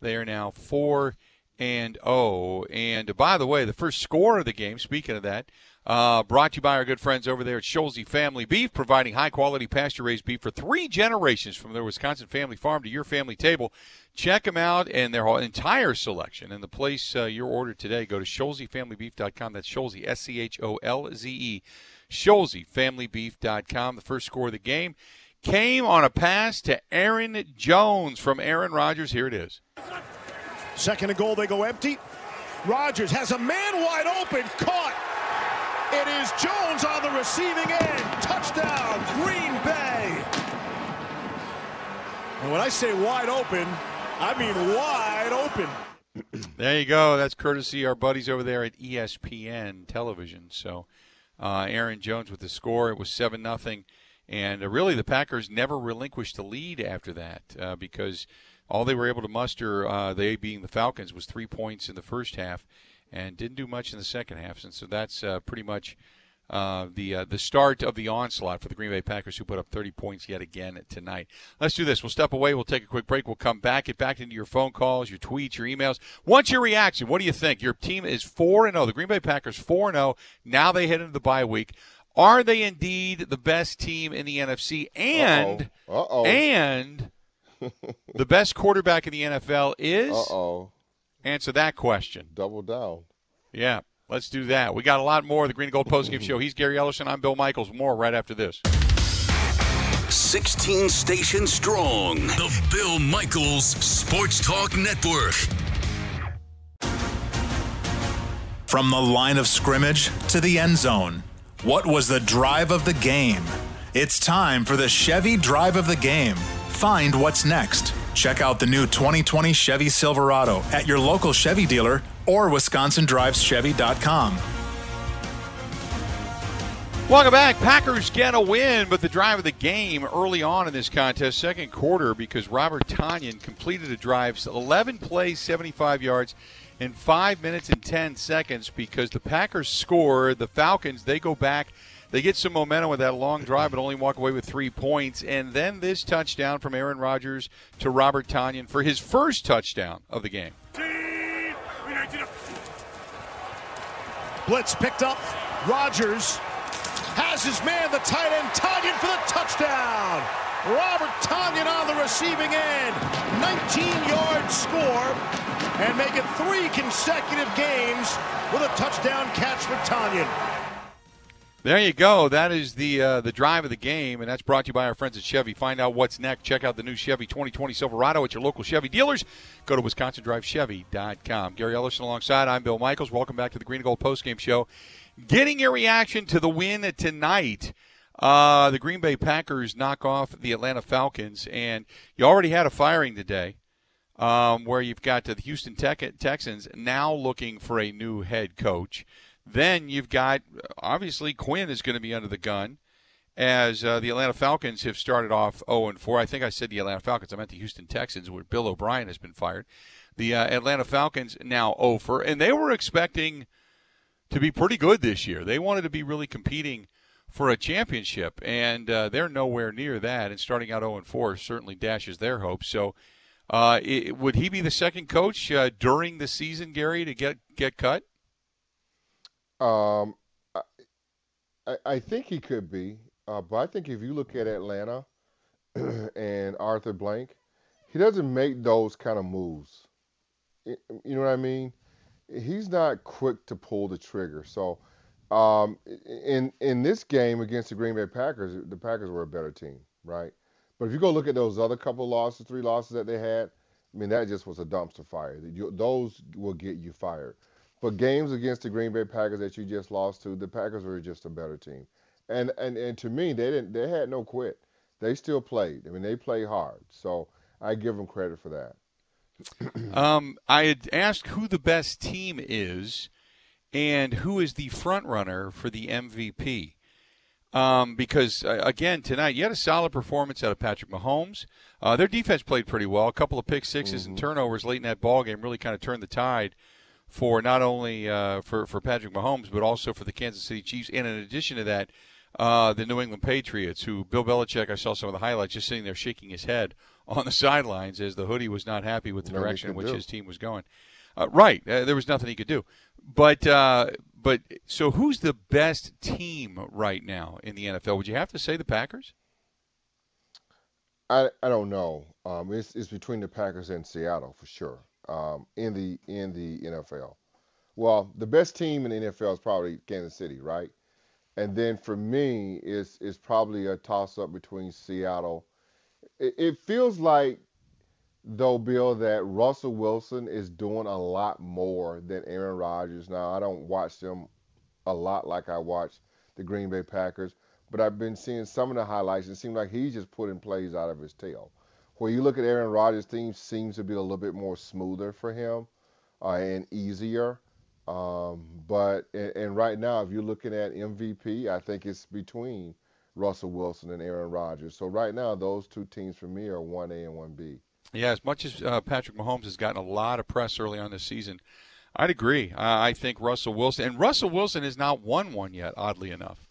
They are now 4 and 0. And by the way, the first score of the game, speaking of that, uh, brought to you by our good friends over there at Scholze Family Beef, providing high quality pasture raised beef for three generations from their Wisconsin family farm to your family table. Check them out and their entire selection and the place uh, your order today. Go to ScholzeFamilyBeef.com. That's Scholze, S C H O L Z E. ScholzeFamilyBeef.com. The first score of the game came on a pass to Aaron Jones from Aaron Rodgers. Here it is. Second and goal, they go empty. Rodgers has a man wide open, caught it is Jones on the receiving end. Touchdown, Green Bay. And when I say wide open, I mean wide open. There you go. That's courtesy our buddies over there at ESPN Television. So, uh, Aaron Jones with the score. It was seven nothing, and uh, really the Packers never relinquished the lead after that uh, because all they were able to muster, uh, they being the Falcons, was three points in the first half, and didn't do much in the second half. And so that's uh, pretty much uh, the uh, the start of the onslaught for the Green Bay Packers, who put up 30 points yet again tonight. Let's do this. We'll step away. We'll take a quick break. We'll come back. Get back into your phone calls, your tweets, your emails. What's your reaction? What do you think? Your team is four and zero. The Green Bay Packers four and zero. Now they head into the bye week. Are they indeed the best team in the NFC? And Uh-oh. Uh-oh. and the best quarterback in the NFL is. Uh-oh answer that question. Double down. Yeah, let's do that. We got a lot more of the Green and Gold Postgame Show. He's Gary Ellerson. I'm Bill Michaels. More right after this. 16 stations strong. The Bill Michaels Sports Talk Network. From the line of scrimmage to the end zone, what was the drive of the game? It's time for the Chevy Drive of the Game. Find what's next. Check out the new 2020 Chevy Silverado at your local Chevy dealer or WisconsinDrivesChevy.com. Welcome back. Packers get a win, but the drive of the game early on in this contest, second quarter, because Robert Tonyan completed a drive, 11 plays, 75 yards, in 5 minutes and 10 seconds because the Packers score. The Falcons, they go back they get some momentum with that long drive, but only walk away with three points. And then this touchdown from Aaron Rodgers to Robert Tonyan for his first touchdown of the game. Blitz picked up. Rodgers has his man, the tight end, Tonyan for the touchdown. Robert Tonyan on the receiving end. 19-yard score and make it three consecutive games with a touchdown catch for Tonyan. There you go. That is the uh, the drive of the game, and that's brought to you by our friends at Chevy. Find out what's next. Check out the new Chevy 2020 Silverado at your local Chevy dealers. Go to WisconsinDriveChevy.com. Gary Ellerson alongside. I'm Bill Michaels. Welcome back to the Green and Gold postgame show. Getting your reaction to the win tonight. Uh, the Green Bay Packers knock off the Atlanta Falcons, and you already had a firing today. Um, where you've got the Houston Texans now looking for a new head coach. Then you've got obviously Quinn is going to be under the gun as uh, the Atlanta Falcons have started off 0 and 4. I think I said the Atlanta Falcons. I meant the Houston Texans, where Bill O'Brien has been fired. The uh, Atlanta Falcons now 0 for, and they were expecting to be pretty good this year. They wanted to be really competing for a championship, and uh, they're nowhere near that. And starting out 0 and 4 certainly dashes their hopes. So, uh, it, would he be the second coach uh, during the season, Gary, to get get cut? Um, I, I think he could be, uh, but I think if you look at Atlanta and Arthur Blank, he doesn't make those kind of moves. You know what I mean? He's not quick to pull the trigger. So, um, in in this game against the Green Bay Packers, the Packers were a better team, right? But if you go look at those other couple losses, three losses that they had, I mean that just was a dumpster fire. Those will get you fired. But games against the Green Bay Packers that you just lost to, the Packers were just a better team. And and and to me, they didn't. They had no quit. They still played. I mean, they played hard. So I give them credit for that. um, I had asked who the best team is, and who is the front runner for the MVP. Um, because uh, again tonight you had a solid performance out of Patrick Mahomes. Uh, their defense played pretty well. A couple of pick 6s mm-hmm. and turnovers late in that ball game really kind of turned the tide for not only uh, for for Patrick Mahomes but also for the Kansas City Chiefs. And in addition to that, uh, the New England Patriots, who Bill Belichick, I saw some of the highlights, just sitting there shaking his head on the sidelines as the hoodie was not happy with the Nothing direction in which do. his team was going. Uh, right, uh, there was nothing he could do. But uh, but so who's the best team right now in the NFL? Would you have to say the Packers? I I don't know. Um, it's it's between the Packers and Seattle for sure. Um, in the in the NFL. Well, the best team in the NFL is probably Kansas City, right? And then for me, it's it's probably a toss up between Seattle. It, it feels like though, Bill, that Russell Wilson is doing a lot more than Aaron Rodgers. Now, I don't watch them a lot like I watch the Green Bay Packers, but I've been seeing some of the highlights. And it seems like he's just putting plays out of his tail. Where you look at Aaron Rodgers' team, seems to be a little bit more smoother for him uh, and easier. Um, but and, and, right now, if you're looking at MVP, I think it's between Russell Wilson and Aaron Rodgers. So right now, those two teams for me are one A and one B. Yeah, as much as uh, Patrick Mahomes has gotten a lot of press early on this season, I'd agree. I think Russell Wilson and Russell Wilson has not won one yet, oddly enough.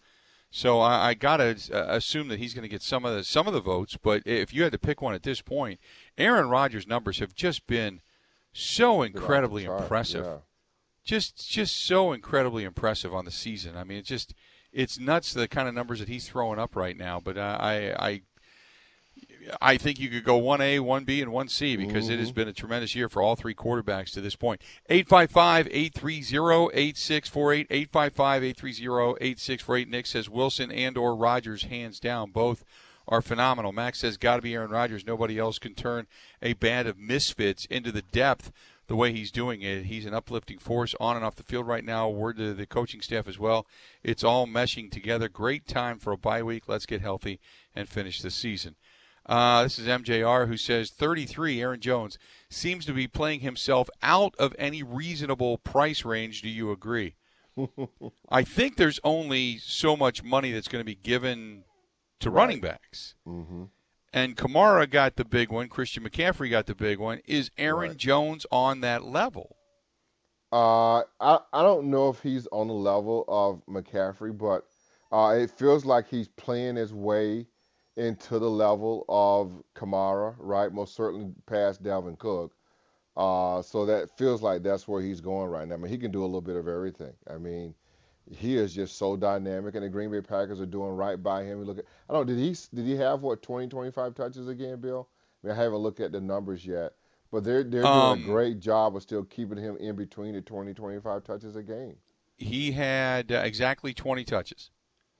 So I, I gotta uh, assume that he's going to get some of the some of the votes. But if you had to pick one at this point, Aaron Rodgers' numbers have just been so incredibly impressive. Yeah. Just just so incredibly impressive on the season. I mean, it's just it's nuts the kind of numbers that he's throwing up right now. But uh, I I I think you could go 1A, 1B, and 1C because mm-hmm. it has mm-hmm. been a tremendous year for all three quarterbacks to this point. 855 830 8648. 855 830 8648. Nick says Wilson and or Rodgers hands down. Both are phenomenal. Max says got to be Aaron Rodgers. Nobody else can turn a band of misfits into the depth the way he's doing it. He's an uplifting force on and off the field right now. Word to the coaching staff as well. It's all meshing together. Great time for a bye week. Let's get healthy and finish the season. Uh, this is MJR who says 33, Aaron Jones, seems to be playing himself out of any reasonable price range. Do you agree? I think there's only so much money that's going to be given to right. running backs. Mm-hmm. And Kamara got the big one. Christian McCaffrey got the big one. Is Aaron right. Jones on that level? Uh, I, I don't know if he's on the level of McCaffrey, but uh, it feels like he's playing his way into the level of Kamara, right? Most certainly past Dalvin Cook. Uh, so that feels like that's where he's going right now. I mean, he can do a little bit of everything. I mean, he is just so dynamic, and the Green Bay Packers are doing right by him. look at, I don't know, did he did he have what 20, 25 touches again, Bill? I mean, I haven't looked at the numbers yet, but they're they're doing um, a great job of still keeping him in between the 20, 25 touches a game. He had uh, exactly 20 touches.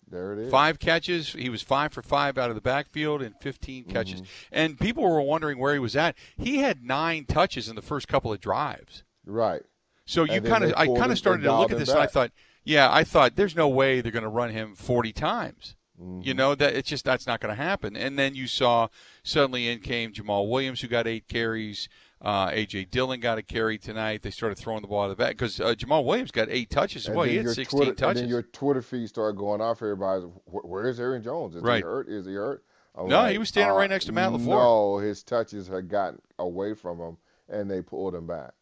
There it is. Five catches. He was five for five out of the backfield and 15 catches. Mm-hmm. And people were wondering where he was at. He had nine touches in the first couple of drives. Right. So you kind of, I kind of started to look at this, and I thought, yeah, I thought there's no way they're going to run him 40 times. Mm-hmm. You know that it's just that's not going to happen. And then you saw suddenly in came Jamaal Williams, who got eight carries. Uh, AJ Dillon got a carry tonight. They started throwing the ball out of the back because uh, Jamaal Williams got eight touches. Well, he had 16 Twitter, touches. And then your Twitter feed started going off. Everybody's, where's Aaron Jones? Is right. he hurt? Is he hurt? I'm no, like, he was standing uh, right next to Matt LaFleur. No, his touches had gotten away from him, and they pulled him back.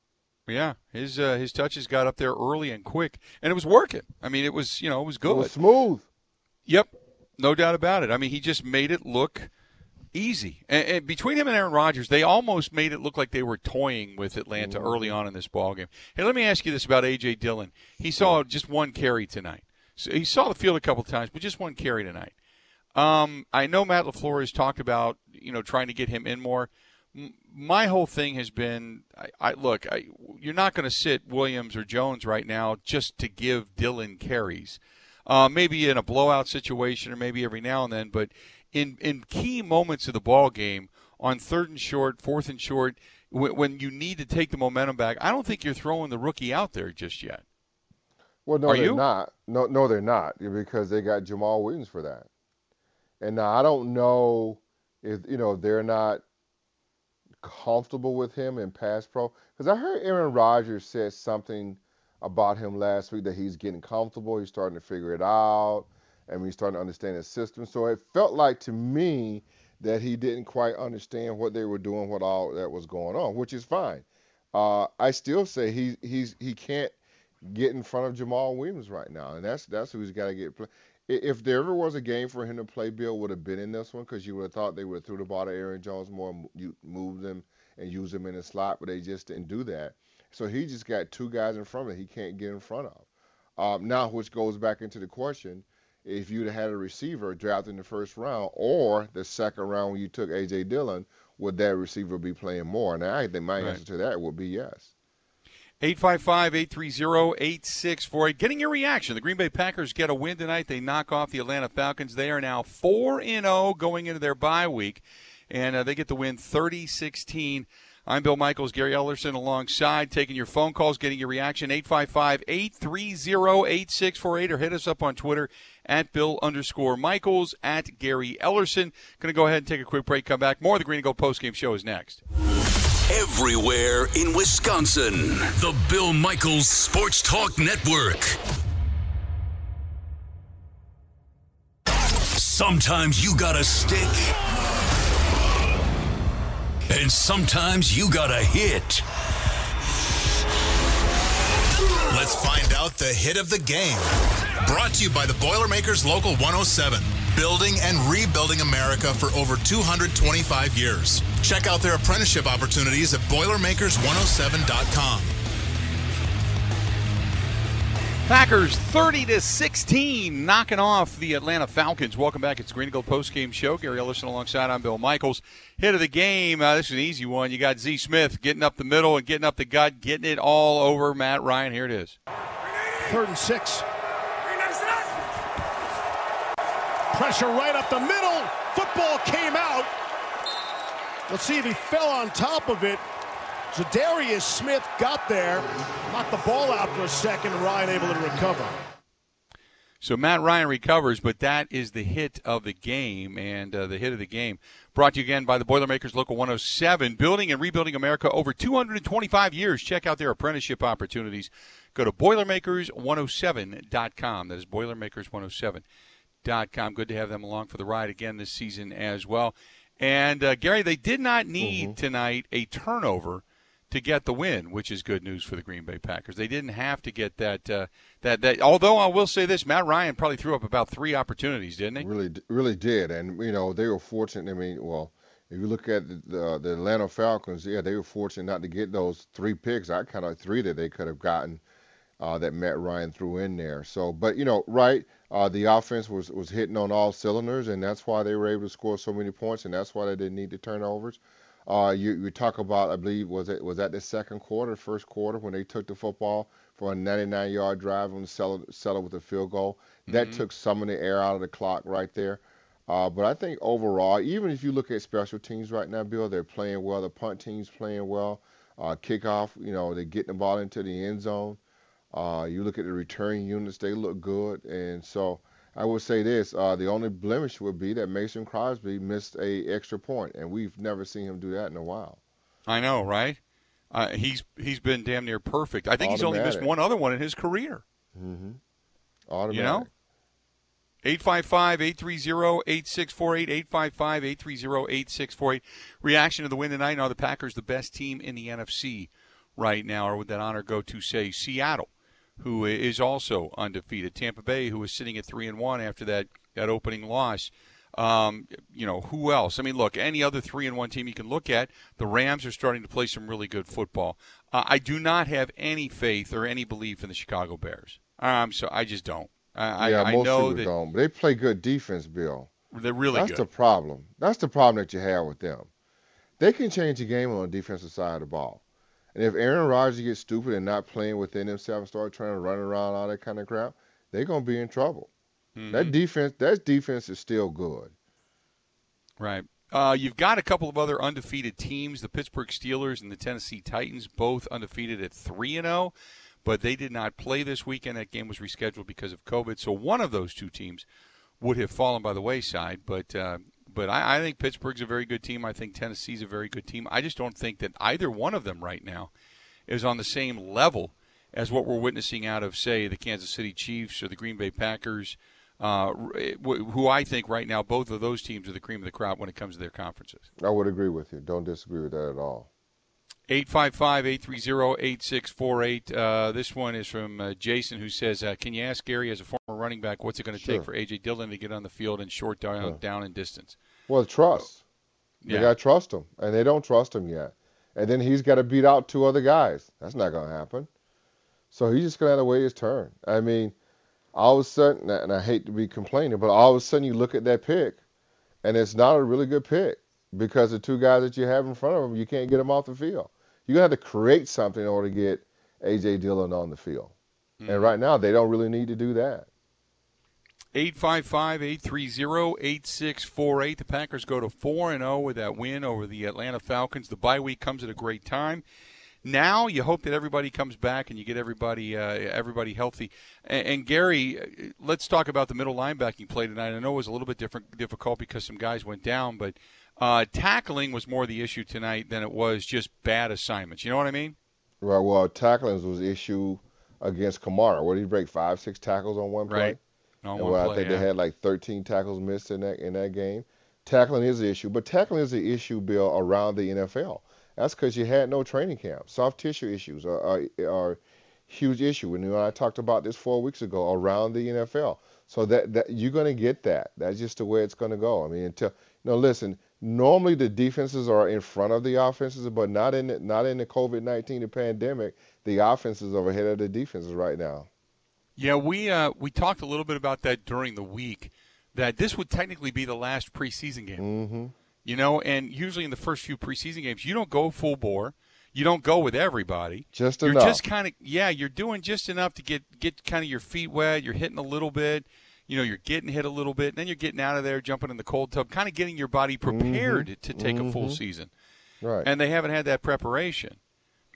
Yeah, his uh, his touches got up there early and quick, and it was working. I mean, it was you know it was good, it was smooth. Yep, no doubt about it. I mean, he just made it look Easy. And, and between him and Aaron Rodgers, they almost made it look like they were toying with Atlanta Mm-hmm. early on in this ball game. Hey, let me ask you this about A.J. Dillon. He saw just one carry tonight. So he saw the field a couple times, but just one carry tonight. Um, I know Matt LaFleur has talked about, you know, trying to get him in more. M- My whole thing has been, I, I look, I, you're not going to sit Williams or Jones right now just to give Dillon carries. Uh, maybe in a blowout situation or maybe every now and then, but in in key moments of the ball game, on third and short, fourth and short, when, when you need to take the momentum back, I don't think you're throwing the rookie out there just yet. Well, no, Are they're you? not. No, no, they're not because they got Jamaal Williams for that. And now I don't know if you know they're not comfortable with him in pass pro because I heard Aaron Rodgers said something about him last week that he's getting comfortable, he's starting to figure it out, and we starting to understand his system. So it felt like to me that he didn't quite understand what they were doing, what all that was going on, which is fine. Uh, I still say he he's he can't get in front of Jamaal Williams right now, and that's that's who he's got to get. Play. If there ever was a game for him to play, Bill would have been in this one because you would have thought they would have threw the ball to Aaron Jones more, you move them and use him in the slot, but they just didn't do that. So he just got two guys in front of him he can't get in front of. Um, now, which goes back into the question: if you'd have had a receiver drafted in the first round or the second round when you took AJ Dillon, would that receiver be playing more? And I think my Right. answer to that would be yes. 855 830 8648. Getting your reaction. The Green Bay Packers get a win tonight. They knock off the Atlanta Falcons. They are now 4 0 going into their bye week, and uh, they get the win 30 16. I'm Bill Michaels, Gary Ellerson alongside, taking your phone calls, getting your reaction. 855 830 8648, or hit us up on Twitter at Bill underscore Michaels, at Gary Ellerson. Going to go ahead and take a quick break, come back. More of the Green and Gold postgame show is next. Everywhere in Wisconsin. The Bill Michaels Sports Talk Network. Sometimes you gotta stick, and sometimes you gotta hit. Let's find out the hit of the game. Brought to you by the Boilermakers Local 107, building and rebuilding America for over 225 years. Check out their apprenticeship opportunities at BoilerMakers107.com. Packers 30 to 16, knocking off the Atlanta Falcons. Welcome back. It's Green and Gold Post Game Show. Gary Ellerson alongside. I'm Bill Michaels. Hit of the game. Uh, this is an easy one. You got Z Smith getting up the middle and getting up the gut, getting it all over Matt Ryan. Here it is. Third and six. Pressure right up the middle. Football came out. Let's see if he fell on top of it. Za'Darius Smith got there, knocked the ball out for a second, and Ryan able to recover. So Matt Ryan recovers, but that is the hit of the game and uh, the hit of the game. Brought to you again by the Boilermakers Local 107, building and rebuilding America over 225 years. Check out their apprenticeship opportunities. Go to Boilermakers107.com. That is Boilermakers107.com. Good to have them along for the ride again this season as well. And uh, Gary, they did not need tonight a turnover to get the win, which is good news for the Green Bay Packers. They didn't have to get that uh, that that. Although I will say this, Matt Ryan probably threw up about three opportunities, didn't he? Really, really did, and you know they were fortunate. I mean, well, if you look at the, the, the Atlanta Falcons, yeah, they were fortunate not to get those three picks. I kind of three that they could have gotten uh, that Matt Ryan threw in there. So, but you know, right, uh, the offense was was hitting on all cylinders, and that's why they were able to score so many points, and that's why they didn't need the turnovers. Uh, you, you talk about, I believe, was it was that the second quarter, first quarter when they took the football for a 99-yard drive and settled settled with a field goal. That Mhm. took some of the air out of the clock right there. Uh, but I think overall, even if you look at special teams right now, Bill, they're playing well. The punt team's playing well. Uh, kickoff, you know, they're getting the ball into the end zone. Uh, you look at the returning units; they look good. And so I would say this: uh, the only blemish would be that Mason Crosby missed a extra point, and we've never seen him do that in a while. I know, right? Uh, he's he's been damn near perfect. I think he's only missed one other one in his career. Mm-hmm. Automatic. You know? 855 830 8648. 855 830 8648. Reaction to the win tonight. Are the Packers the best team in the NFC right now? Or would that honor go to, say, Seattle, who is also undefeated? Tampa Bay, who is sitting at 3 and 1 after that, that opening loss. Um, you know, who else? I mean, look, any other three and one team you can look at, the Rams are starting to play some really good football. Uh, I do not have any faith or any belief in the Chicago Bears. Um, so I just don't. I, yeah, I, most I know people that don't, but they play good defense, Bill. they're really That's good. the problem. That's the problem that you have with them. They can change the game on the defensive side of the ball. And if Aaron Rodgers gets stupid and not playing within himself and start trying to run around all that kind of crap, they're gonna be in trouble. That Mhm. defense, that defense is still good. Right. Uh, you've got a couple of other undefeated teams, the Pittsburgh Steelers and the Tennessee Titans, both undefeated at 3 and 0, but they did not play this weekend. That game was rescheduled because of COVID. So one of those two teams would have fallen by the wayside, but uh, but I, I think Pittsburgh's a very good team. I think Tennessee's a very good team. I just don't think that either one of them right now is on the same level as what we're witnessing out of, say, the Kansas City Chiefs or the Green Bay Packers, uh, who I think right now both of those teams are the cream of the crop when it comes to their conferences. I would agree with you. Don't disagree with that at all. 855-830-8648. Uh, this one is from uh, Jason who says, uh, can you ask Gary as a former running back what's it going to Sure. take for A.J. Dillon to get on the field in short down, Yeah. down and distance? Well, trust. They Yeah. got to trust him, and they don't trust him yet. And then he's got to beat out two other guys. That's not going to happen. So he's just going to have to wait his turn. I mean, all of a sudden, and I hate to be complaining, but all of a sudden you look at that pick, and it's not a really good pick because the two guys that you have in front of him, you can't get them off the field. You're going to have to create something in order to get A.J. Dillon on the field. And mm. right now, they don't really need to do that. 855-830-8648. The Packers go to 4 and 0 with that win over the Atlanta Falcons. The bye week comes at a great time. Now you hope that everybody comes back and you get everybody uh, everybody healthy. And, and Gary, uh, let's talk about the middle linebacking play tonight. I know it was a little bit different difficult because some guys went down, but uh, tackling was more the issue tonight than it was just bad assignments. You know what I mean? Right. Well, tackling was the issue against Kamara. What did he break five, six tackles on one play? Right. One well, I think yeah. they had like 13 tackles missed in that in that game. Tackling is an issue, but tackling is an issue, Bill, around the NFL. That's because you had no training camp. Soft tissue issues are are, are a huge issue. And you know, I talked about this four weeks ago around the NFL. So that that you're going to get that. That's just the way it's going to go. I mean, until you know, listen. Normally the defenses are in front of the offenses, but not in the, not in the COVID-19 the pandemic. The offenses are ahead of the defenses right now. Yeah, we uh, we talked a little bit about that during the week. That this would technically be the last preseason game. Mm-hmm. You know, and usually in the first few preseason games, you don't go full bore. You don't go with everybody. Just you're enough. just kind of yeah, you're doing just enough to get get kind of your feet wet. You're hitting a little bit. You know, you're getting hit a little bit, and then you're getting out of there, jumping in the cold tub, kind of getting your body prepared Mhm. to take a full Mhm. season. Right. And they haven't had that preparation.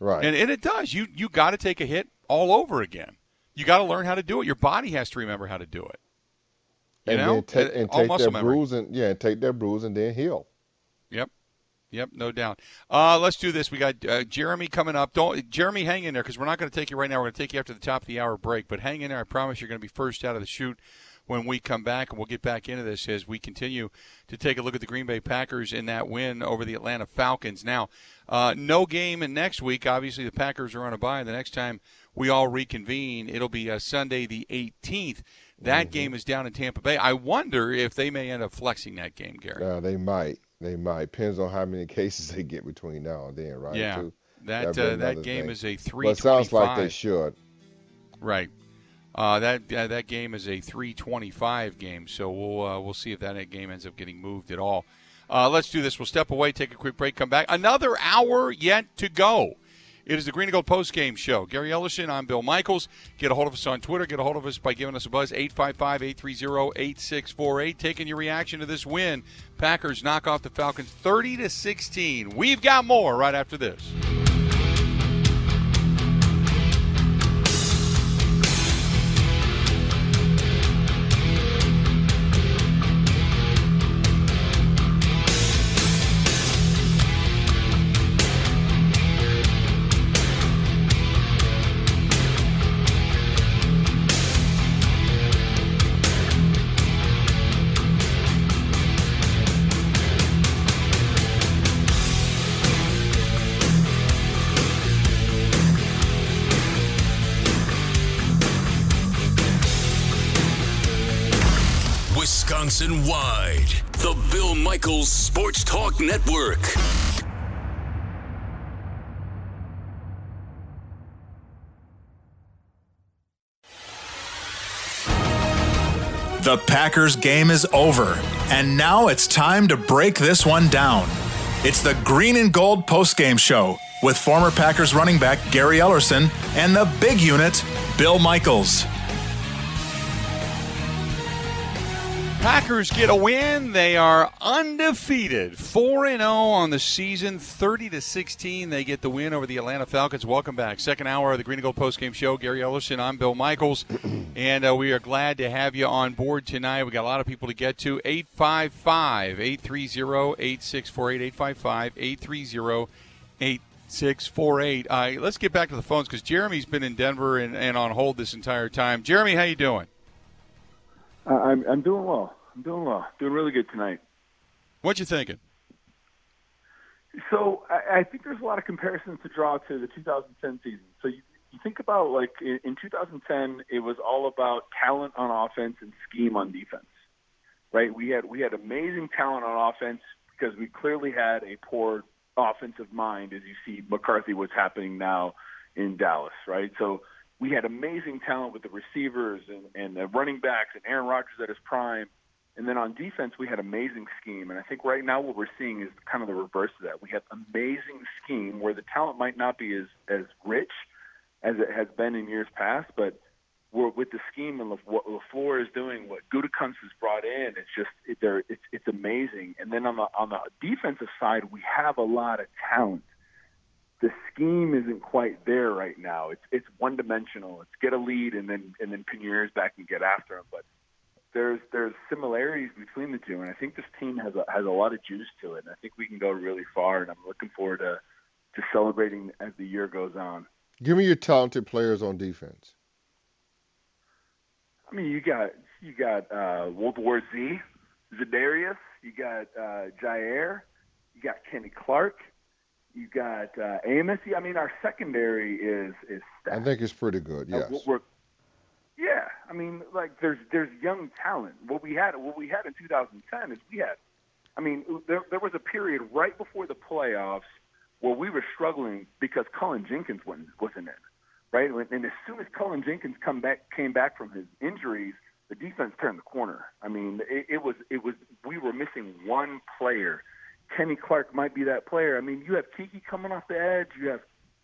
Right. And, and it does. You you got to take a hit all over again. You got to learn how to do it. Your body has to remember how to do it. You and know, then take and all take memory. bruise and yeah, and take that bruise and then heal. Yep. Yep, no doubt. Uh, let's do this. We got uh, Jeremy coming up. Don't Jeremy, hang in there because we're not going to take you right now. We're going to take you after the top of the hour break. But hang in there. I promise you're going to be first out of the chute when we come back, and we'll get back into this as we continue to take a look at the Green Bay Packers in that win over the Atlanta Falcons. Now, uh, no game in next week. Obviously, the Packers are on a bye. The next time we all reconvene, it'll be uh, Sunday the 18th. That game is down in Tampa Bay. I wonder if they may end up flexing that game, Gary. Uh, they might. They might. Depends on how many cases they get between now and then, right? Yeah. too. That, uh, that game thing. is a But it sounds like they should. Right. Uh, that uh, that game is a 325 game, so we'll uh, we'll see if that game ends up getting moved at all. Uh, let's do this. We'll step away, take a quick break, come back. Another hour yet to go. It is the Green and Gold Post Game Show. Gary Ellerson, I'm Bill Michaels. Get a hold of us on Twitter. Get a hold of us by giving us a buzz 855-830-8648. Taking your reaction to this win. Packers knock off the Falcons 30 to 16. We've got more right after this. Network. The Packers game is over, and now it's time to break this one down. It's the Green and Gold postgame show with former Packers running back Gary Ellerson and the big unit, Bill Michaels. Packers get a win. They are undefeated, four and zero on the season, thirty to sixteen. They get the win over the Atlanta Falcons. Welcome back, second hour of the Green and Gold postgame Show. Gary Ellerson, I'm Bill Michaels, and uh, we are glad to have you on board tonight. We got a lot of people to get to. 855-830-8648, 855-830-8648. Uh, let's get back to the phones because Jeremy's been in Denver and, and on hold this entire time. Jeremy, how you doing? Uh, I'm I'm doing well. I'm doing well. Doing really good tonight. What you thinking? So I, I think there's a lot of comparisons to draw to the 2010 season. So you, you think about like in, in 2010, it was all about talent on offense and scheme on defense, right? We had we had amazing talent on offense because we clearly had a poor offensive mind, as you see McCarthy what's happening now in Dallas, right? So we had amazing talent with the receivers and, and the running backs and Aaron Rodgers at his prime. And then on defense, we had amazing scheme. And I think right now what we're seeing is kind of the reverse of that. We have amazing scheme where the talent might not be as, as rich as it has been in years past, but we're, with the scheme and what LaFleur is doing, what Gutekunst has brought in, it's just it, it's it's amazing. And then on the on the defensive side, we have a lot of talent the scheme isn't quite there right now. It's it's one dimensional. It's get a lead and then and then pin your ears back and get after them. But there's there's similarities between the two, and I think this team has a, has a lot of juice to it. And I think we can go really far. And I'm looking forward to to celebrating as the year goes on. Give me your talented players on defense. I mean, you got you got uh, World War Z, Za'Darius. You got uh, Jaire. You got Kenny Clark. You got uh, Amos. I mean, our secondary is is. Stacked. I think it's pretty good. Yes. Uh, yeah, I mean, like there's there's young talent. What we had what we had in 2010 is we had. I mean, there there was a period right before the playoffs where we were struggling because Cullen Jenkins wasn't wasn't in, right? And as soon as Cullen Jenkins come back came back from his injuries, the defense turned the corner. I mean, it, it was it was we were missing one player Kenny Clark might be that player. I mean, you have Keke coming off the edge. You have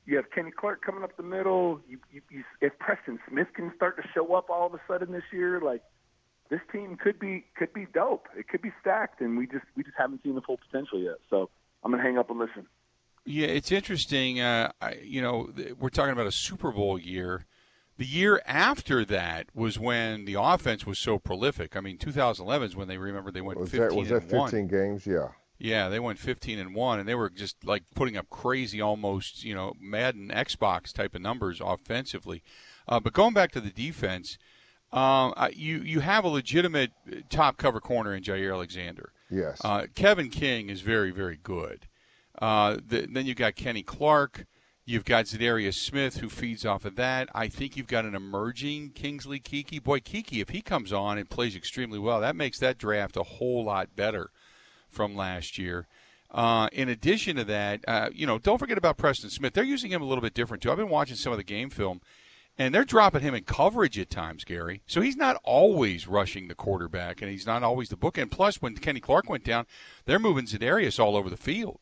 you have Kenny Clark coming up the middle. You, you, you, if Preston Smith can start to show up all of a sudden this year, like this team could be could be dope. It could be stacked, and we just we just haven't seen the full potential yet. So I'm gonna hang up and listen. Yeah, it's interesting. Uh, I, you know, we're talking about a Super Bowl year. The year after that was when the offense was so prolific. I mean, 2011 is when they remember they went was 15 that, was that 15 one. games? Yeah. Yeah, they went 15 and one, and they were just like putting up crazy, almost you know Madden Xbox type of numbers offensively. Uh, but going back to the defense, um, you you have a legitimate top cover corner in Jaire Alexander. Yes. Uh, Kevin King is very very good. Uh, the, then you've got Kenny Clark. You've got Za'Darius Smith who feeds off of that. I think you've got an emerging Kingsley Keke. Boy, Keke, if he comes on and plays extremely well, that makes that draft a whole lot better from last year. Uh, in addition to that, uh, you know, don't forget about Preston Smith. They're using him a little bit different too. I've been watching some of the game film, and they're dropping him in coverage at times, Gary. So he's not always rushing the quarterback, and he's not always the bookend. Plus, when Kenny Clark went down, they're moving Za'Darius all over the field.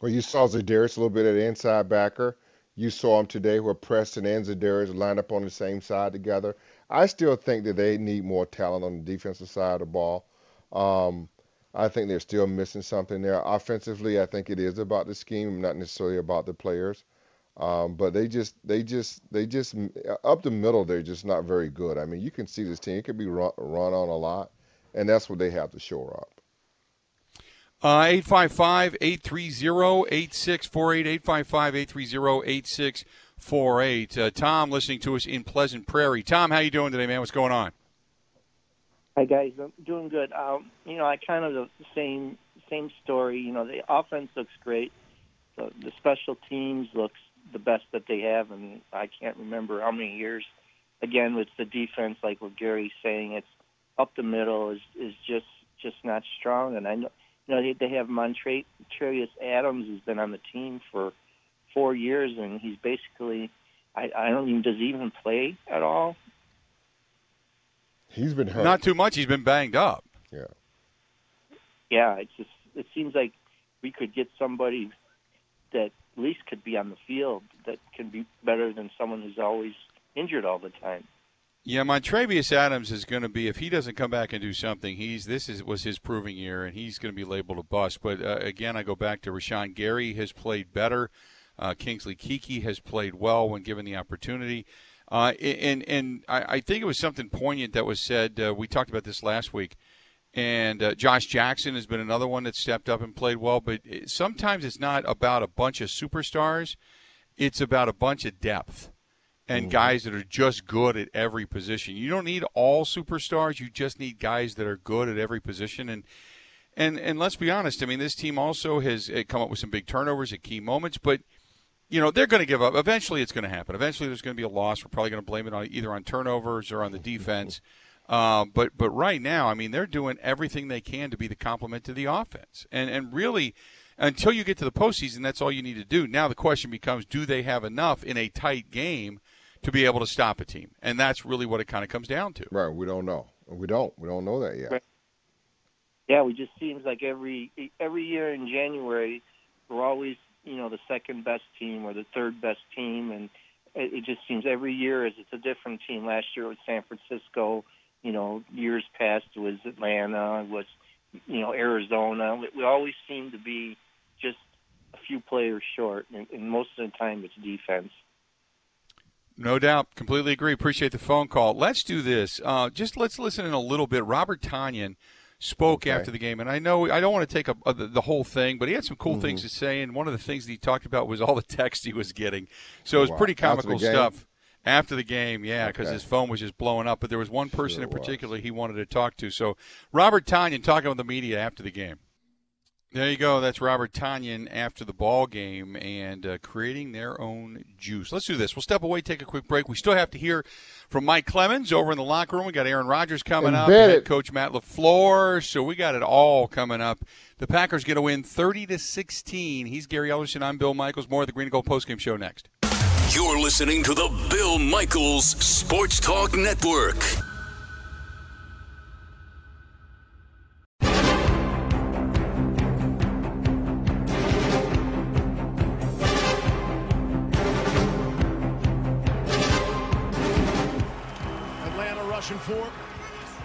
Well, you saw Za'Darius a little bit at inside backer. You saw him today where Preston and Za'Darius lined up on the same side together. I still think that they need more talent on the defensive side of the ball. Um, I think they're still missing something there. Offensively, I think it is about the scheme, not necessarily about the players. Um, but they just, they just, they just up the middle. They're just not very good. I mean, you can see this team; it could be run, run on a lot, and that's what they have to shore up. Uh, 855 830 8648. 855 830 8648. Uh, Tom listening to us in Pleasant Prairie. Tom, how you doing today, man? What's going on? Hi guys, I'm doing good. Um, you know, I kind of the same same story. You know, the offense looks great. The, the special teams looks the best that they have, and I can't remember how many years. Again, with the defense, like what Gary's saying, it's up the middle is is just just not strong. And I know, you know, they, they have Montravius Adams who's been on the team for four years, and he's basically, I, I don't even does he even play at all? He's been hurt. Not too much. He's been banged up. Yeah. Yeah, it's just it seems like we could get somebody that at least could be on the field that can be better than someone who's always injured all the time. Yeah, Montravius Adams is going to be if he doesn't come back and do something. He's this is was his proving year, and he's going to be labeled a bust. But uh, again, I go back to Rashan Gary has played better. Uh, Kingsley Keke has played well when given the opportunity. Uh, and and I, I, think it was something poignant that was said. Uh, we talked about this last week, and uh, Josh Jackson has been another one that stepped up and played well. But it, sometimes it's not about a bunch of superstars; it's about a bunch of depth and mm-hmm. guys that are just good at every position. You don't need all superstars; you just need guys that are good at every position. And and and let's be honest. I mean, this team also has uh, come up with some big turnovers at key moments, but you know they're going to give up. Eventually, it's going to happen. Eventually, there's going to be a loss. We're probably going to blame it on either on turnovers or on the defense. Uh, but but right now, I mean, they're doing everything they can to be the complement to the offense, and and really, until you get to the postseason, that's all you need to do. Now the question becomes, do they have enough in a tight game to be able to stop a team? And that's really what it kind of comes down to. Right. We don't know. We don't. We don't know that yet. Yeah, we just seems like every every year in January, we're always you know the second best team or the third best team, and it, it just seems every year is it's a different team. Last year it was San Francisco. You know, years past it was Atlanta. It was you know Arizona. We, we always seem to be just a few players short, and, and most of the time it's defense. No doubt. Completely agree. Appreciate the phone call. Let's do this. Uh, just let's listen in a little bit. Robert Tonyan spoke okay. after the game, and I know I don't want to take a, a, the, the, whole thing, but he had some cool mm-hmm. things to say. And one of the things that he talked about was all the text he was getting. So it was wow. pretty comical after stuff. After the game, yeah, because okay. his phone was just blowing up. But there was one person sure in particular was. he wanted to talk to. So Robert Tonyan talking with the media after the game. There you go. That's Robert Tonyan after the ball game and uh, creating their own juice. Let's do this. We'll step away, take a quick break. We still have to hear from Mike Clemens over in the locker room. We got Aaron Rodgers coming up, head coach Matt LaFleur. So we got it all coming up. The Packers get a win 30 to 16. He's Gary Ellerson. I'm Bill Michaels. More of the Green and Gold postgame show next. You're listening to the Bill Michaels Sports Talk Network. Rushing for.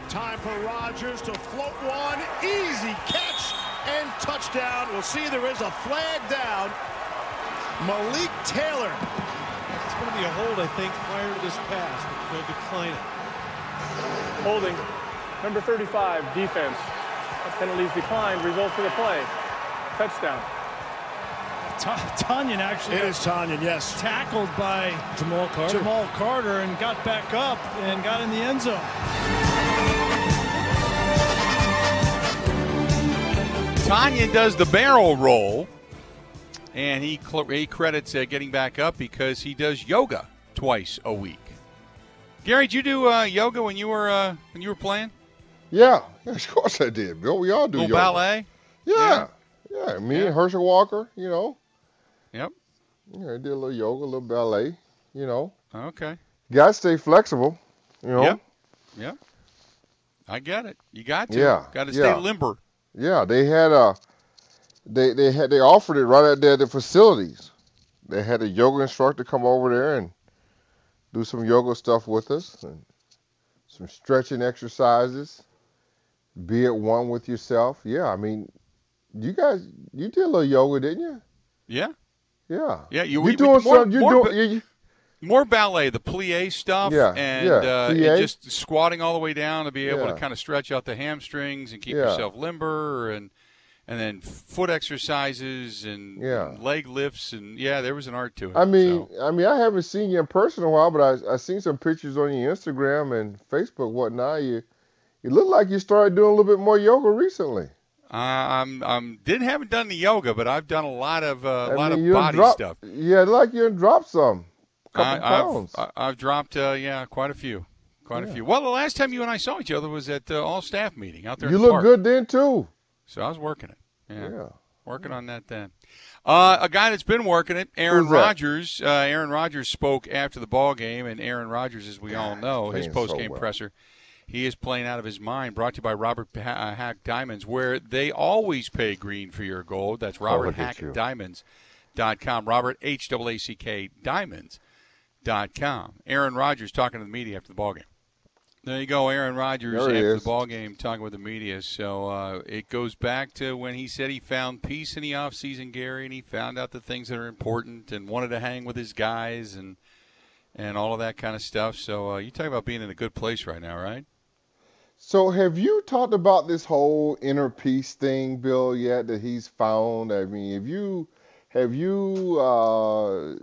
Time for Rodgers to float one. Easy catch and touchdown. We'll see there is a flag down. Malik Taylor. It's going to be a hold, I think, prior to this pass. They'll decline it. Holding. Number 35, defense. Penalties declined. Result for the play. Touchdown. Tonyan actually. It is Tonyan, yes. Tackled by Jamal Carter. Jamal Carter and got back up and got in the end zone. Tonyan does the barrel roll, and he, he credits uh, getting back up because he does yoga twice a week. Gary, did you do uh, yoga when you were uh, when you were playing? Yeah, of course I did, Bill. We all do yoga. ballet. Yeah, yeah. yeah. Me yeah. and Herschel Walker, you know. Yep. Yeah, I did a little yoga, a little ballet, you know. Okay. You got to stay flexible, you know. Yep. Yeah. I get it. You got to. Yeah. Got to stay yeah. limber. Yeah, they had a they they had they offered it right at there at the facilities. They had a yoga instructor come over there and do some yoga stuff with us and some stretching exercises. Be at one with yourself. Yeah, I mean, you guys, you did a little yoga, didn't you? Yeah. Yeah. Yeah, you, you doing more, something. You more, doing you, more ballet, the plie stuff, yeah, and yeah. Uh, just squatting all the way down to be able yeah. to kind of stretch out the hamstrings and keep yourself limber, and and then foot exercises and, and leg lifts, and yeah, there was an art to it. I mean, so. I mean, I haven't seen you in person in a while, but I I seen some pictures on your Instagram and Facebook, whatnot. You you look like you started doing a little bit more yoga recently. Uh, I'm I'm didn't haven't done the yoga, but I've done a lot of uh, a lot mean, of body drop, stuff. Yeah, like you dropped some, I, pounds. I've, I've dropped uh, yeah quite a few, Quite a few. Well, the last time you and I saw each other was at the all staff meeting out there. You in the look park. good then too. So I was working it. Yeah. Yeah. Working on that then. Uh, a guy that's been working it, Aaron? Rodgers. Uh, Aaron Rodgers spoke after the ball game, and Aaron Rodgers, as we all know, his post game well. presser, he is playing out of his mind. Brought to you by Robert Ha- uh, Haack Diamonds, where they always pay green for your gold. That's Robert Oh, at Haack you. Diamonds.com. Robert H A A C K Diamonds.com. Aaron Rodgers talking to the media after the ball game. There you go, Aaron Rodgers after is. the ball game talking with the media. So uh, it goes back to when he said he found peace in the offseason, Gary, and he found out the things that are important and wanted to hang with his guys and and all of that kind of stuff. So uh, you talk about being in a good place right now, right? So have you talked about this whole inner peace thing, Bill, yet that he's found? I mean, have you have you uh,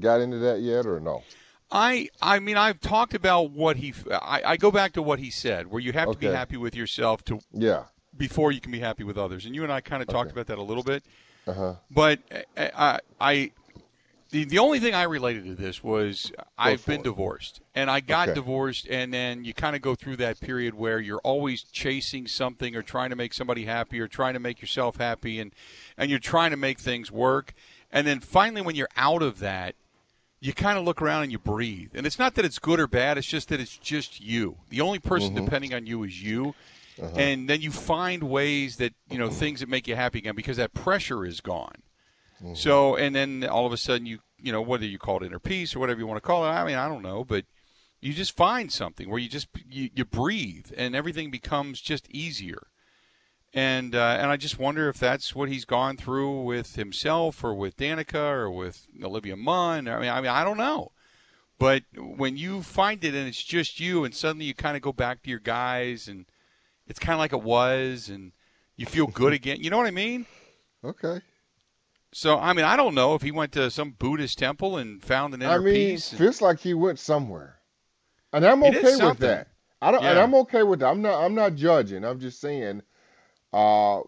got into that yet or no? I I mean I've talked about what he I, I go back to what he said where you have to be happy with yourself to Yeah. before you can be happy with others and you and I kind of talked about that a little bit Uh huh. but uh, I I the, the only thing I related to this was I've been it. divorced and I got Okay. divorced and then you kind of go through that period where you're always chasing something or trying to make somebody happy or trying to make yourself happy and and you're trying to make things work and then finally when you're out of that you kind of look around and you breathe. And it's not that it's good or bad, it's just that it's just you. The only person Mhm. depending on you is you. Uh-huh. And then you find ways that, you know, things that make you happy again because that pressure is gone. Mm-hmm. So, and then all of a sudden you, you know, whether you call it inner peace or whatever you want to call it, I mean, I don't know, but you just find something where you just, you, you breathe and everything becomes just easier. And uh, and I just wonder if that's what he's gone through with himself or with Danica or with Olivia Munn. I mean, I mean, I don't know. But when you find it and it's just you, and suddenly you kind of go back to your guys, and it's kind of like it was, and you feel good again. You know what I mean? Okay. So I mean, I don't know if he went to some Buddhist temple and found an inner I mean, peace. and- feels like he went somewhere, and I'm okay with that. I don't, and I'm okay with that. I'm not, I'm not judging. I'm just saying, uh,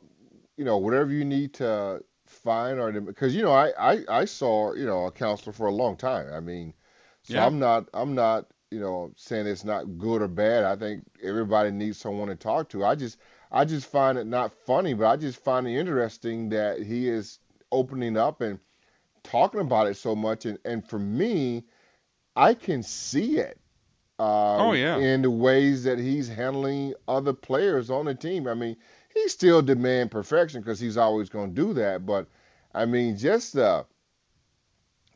you know, whatever you need to find or because you know, I, I, I saw you know a counselor for a long time. I mean, so Yeah. I'm not, I'm not, you know, saying it's not good or bad. I think everybody needs someone to talk to. I just, I just find it not funny, but I just find it interesting that he is opening up and talking about it so much. And, and for me, I can see it. Uh, Oh, yeah. In the ways that he's handling other players on the team. I mean, he still demand perfection because he's always going to do that. But I mean, just the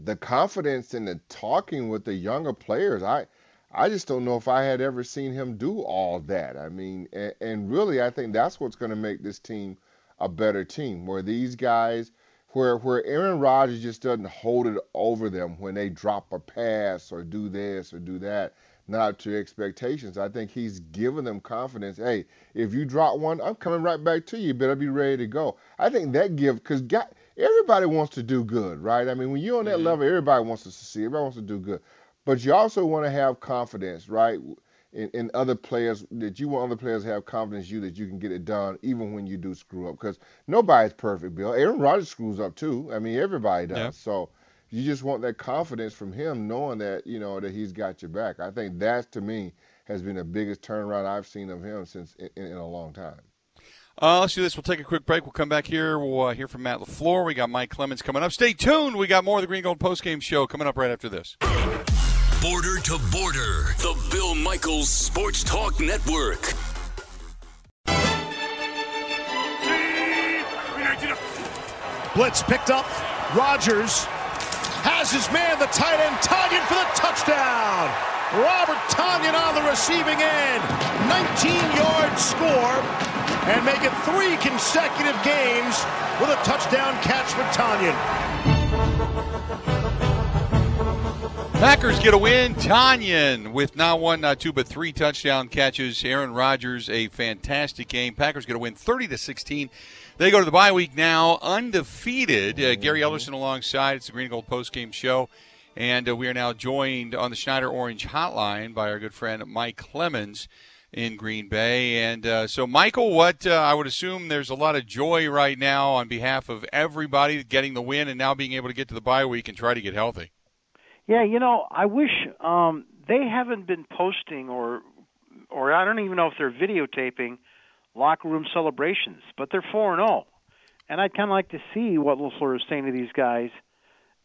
the confidence in the talking with the younger players. I I just don't know if I had ever seen him do all that. I mean, and, and really, I think that's what's going to make this team a better team. Where these guys, where where Aaron Rodgers just doesn't hold it over them when they drop a pass or do this or do that, not to expectations. I think he's given them confidence. Hey, if you drop one, I'm coming right back to you. You better be ready to go. I think that give because everybody wants to do good, right? I mean, when you're on that mm-hmm. level, everybody wants to succeed. Everybody wants to do good. But you also want to have confidence, right? In, in other players that you want other players to have confidence in you that you can get it done even when you do screw up because nobody's perfect, Bill. Aaron Rodgers screws up too. I mean, everybody does. Yeah. So you just want that confidence from him, knowing that you know that he's got your back. I think that to me has been the biggest turnaround I've seen of him since in, in a long time. Uh, let's do this. We'll take a quick break. We'll come back here. We'll uh, hear from Matt LaFleur. We got Mike Clemens coming up. Stay tuned. We got more of the Green Gold Postgame Show coming up right after this. Border to border. The Bill Michaels Sports Talk Network. Blitz picked up. Rodgers has his man, the tight end, Tonyan for the touchdown. Robert Tonyan on the receiving end. 19-yard score and make it three consecutive games with a touchdown catch for Tonyan. Packers get a win. Tonyan with not one, not two, but three touchdown catches. Aaron Rodgers, a fantastic game. Packers get a win 30 to 16. They go to the bye week now, undefeated. Uh, Gary Ellerson alongside. It's the Green and Gold Post Game Show. And uh, we are now joined on the Schneider Orange Hotline by our good friend Mike Clemens in Green Bay. And uh, so, Michael, what uh, I would assume there's a lot of joy right now on behalf of everybody getting the win and now being able to get to the bye week and try to get healthy. Yeah, you know, I wish um, they haven't been posting or or I don't even know if they're videotaping locker room celebrations, but they're four and zero, and I'd kind of like to see what LaFleur is saying to these guys.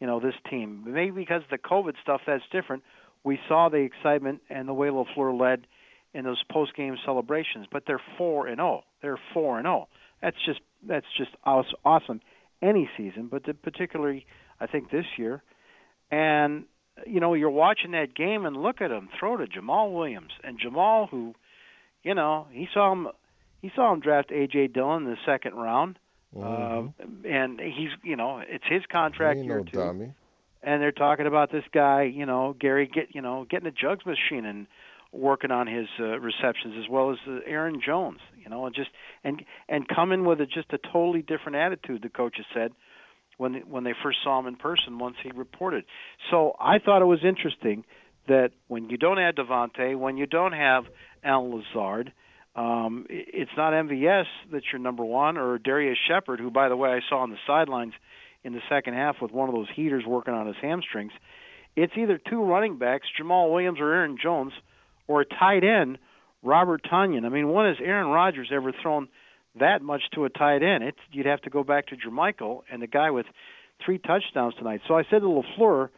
You know, this team maybe because of the COVID stuff that's different. We saw the excitement and the way LaFleur led in those post game celebrations, but they're four and zero. They're four and zero. That's just that's just awesome. Any season, but particularly I think this year, and you know, you're watching that game and look at him throw to Jamaal Williams and Jamaal, who, you know, he saw him, he saw him draft AJ Dillon in the second round, mm-hmm. uh, and he's, you know, it's his contract year no too. dummy. And they're talking about this guy, you know, Gary get, you know, getting a jugs machine and working on his uh, receptions as well as uh, Aaron Jones, you know, and just and and coming with a, just a totally different attitude. The coach has said when when they first saw him in person once he reported. So I thought it was interesting that when you don't have Davante, when you don't have Al Lazard, um, it's not MVS that's your number one or Darrius Shepherd, who by the way I saw on the sidelines in the second half with one of those heaters working on his hamstrings. It's either two running backs, Jamaal Williams or Aaron Jones, or a tight end, Robert Tonyan. I mean, when has Aaron Rodgers ever thrown that much to a tight end. It's you'd have to go back to Jermichael and the guy with three touchdowns tonight. So I said to LaFleur,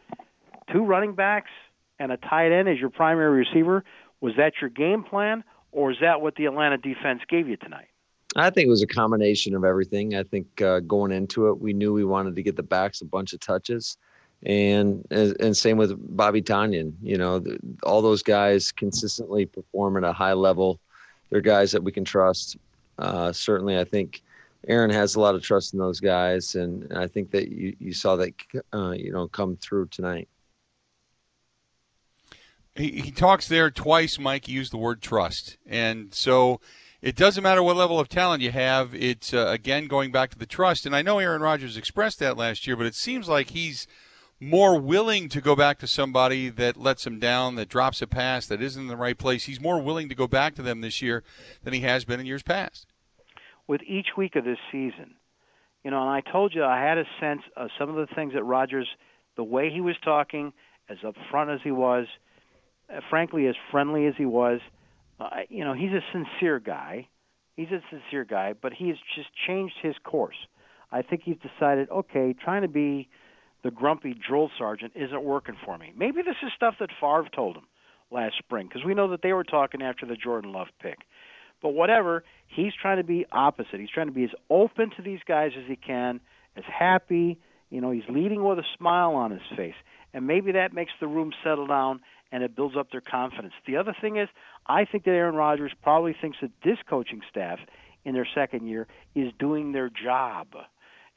two running backs and a tight end as your primary receiver. Was that your game plan, or is that what the Atlanta defense gave you tonight? I think it was a combination of everything. I think uh, going into it, we knew we wanted to get the backs a bunch of touches, and and same with Bobby Tonyan. You know, all those guys consistently perform at a high level. They're guys that we can trust uh, certainly, I think Aaron has a lot of trust in those guys, and I think that you, you saw that uh, you know come through tonight. He, he talks there twice, Mike. Used the word trust, and so it doesn't matter what level of talent you have. It's uh, again going back to the trust, and I know Aaron Rodgers expressed that last year, but it seems like he's more willing to go back to somebody that lets him down, that drops a pass, that isn't in the right place. He's more willing to go back to them this year than he has been in years past. With each week of this season, you know, and I told you I had a sense of some of the things that Rodgers, the way he was talking, as upfront as he was, uh, frankly, as friendly as he was, uh, you know, he's a sincere guy. He's a sincere guy, but he has just changed his course. I think he's decided, okay, trying to be the grumpy drill sergeant isn't working for me. Maybe this is stuff that Favre told him last spring because we know that they were talking after the Jordan Love pick. But whatever, he's trying to be opposite. He's trying to be as open to these guys as he can, as happy. You know, he's leading with a smile on his face. And maybe that makes the room settle down and it builds up their confidence. The other thing is, I think that Aaron Rodgers probably thinks that this coaching staff in their second year is doing their job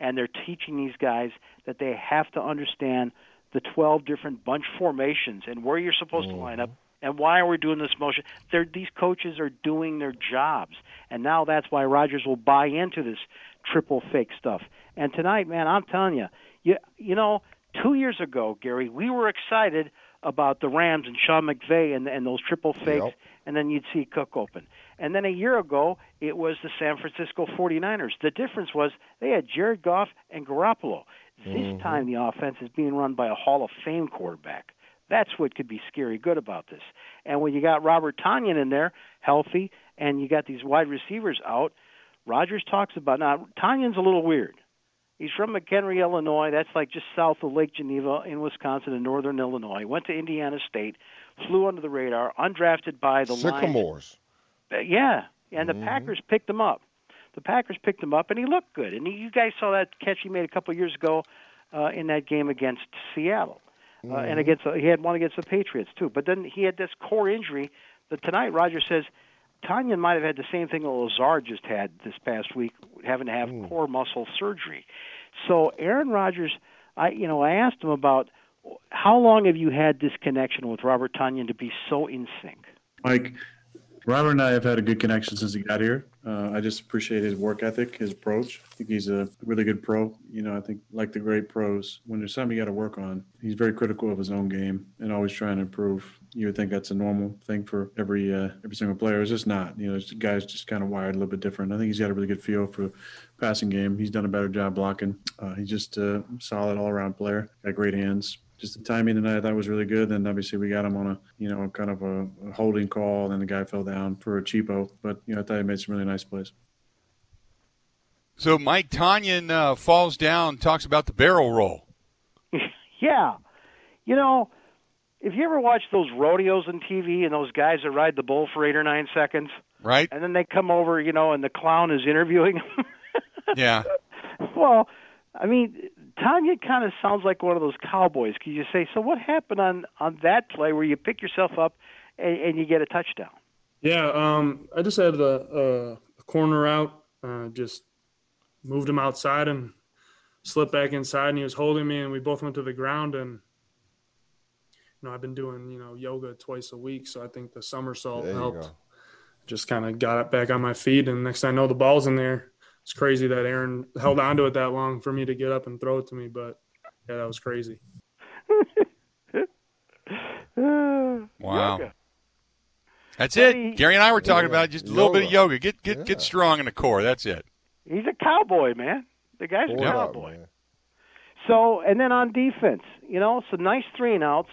and they're teaching these guys that they have to understand the 12 different bunch formations and where you're supposed mm-hmm. to line up and why are we doing this motion. They're, these coaches are doing their jobs, and now that's why Rodgers will buy into this triple fake stuff. And tonight, man, I'm telling you, you you know, two years ago, Gary, we were excited about the Rams and Sean McVay and, and those triple fakes, yep. and then you'd see Cook open. And then a year ago, it was the San Francisco 49ers. The difference was they had Jared Goff and Garoppolo. This mm-hmm. time, the offense is being run by a Hall of Fame quarterback. That's what could be scary good about this. And when you got Robert Tonyan in there, healthy, and you got these wide receivers out, Rodgers talks about now. Tonyan's a little weird. He's from McHenry, Illinois. That's like just south of Lake Geneva in Wisconsin in northern Illinois. Went to Indiana State, flew under the radar, undrafted by the Sycamores. Lions. Uh, yeah, and the mm-hmm. Packers picked him up. The Packers picked him up, and he looked good. And he, you guys saw that catch he made a couple of years ago uh, in that game against Seattle, mm-hmm. uh, and mm-hmm. against uh, he had one against the Patriots too. But then he had this core injury. That tonight, Rodgers says Tonyan might have had the same thing that Lazard just had this past week, having to have mm. core muscle surgery. So Aaron Rodgers, I you know I asked him about how long have you had this connection with Robert Tonyan to be so in sync? Mike, Robert and I have had a good connection since he got here. Uh, I just appreciate his work ethic, his approach. I think he's a really good pro. You know, I think like the great pros, when there's something you got to work on, he's very critical of his own game and always trying to improve. You would think that's a normal thing for every uh, every single player. It's just not. You know, the guy's just kind of wired a little bit different. I think he's got a really good feel for passing game. He's done a better job blocking. Uh, he's just a solid all around player. Got great hands just the timing tonight I thought was really good. Then obviously we got him on a you know kind of a, a holding call, and the guy fell down for a cheapo. But you know I thought he made some really nice plays. So Mike Tonyan uh, falls down, talks about the barrel roll. yeah, you know, if you ever watch those rodeos on TV and those guys that ride the bull for eight or nine seconds, right? And then they come over, you know, and the clown is interviewing them. yeah. Well, I mean, Tonyan kind of sounds like one of those cowboys. Can you say, so what happened on on that play where you pick yourself up and, and you get a touchdown? Yeah, um, I just had a, a corner out, uh, just moved him outside and slipped back inside, and he was holding me, and we both went to the ground. And you know, I've been doing you know yoga twice a week, so I think the somersault helped. Go. Just kind of got it back on my feet, and next thing I know, the ball's in there it's crazy that Aaron held on to it that long for me to get up and throw it to me. But yeah, that was crazy. wow. That's it. Gary and I were talking about just a little bit of yoga. Get get yeah. get strong in the core. That's it. He's a cowboy, man. The guy's a cowboy. so, and then on defense, you know, some nice three and outs.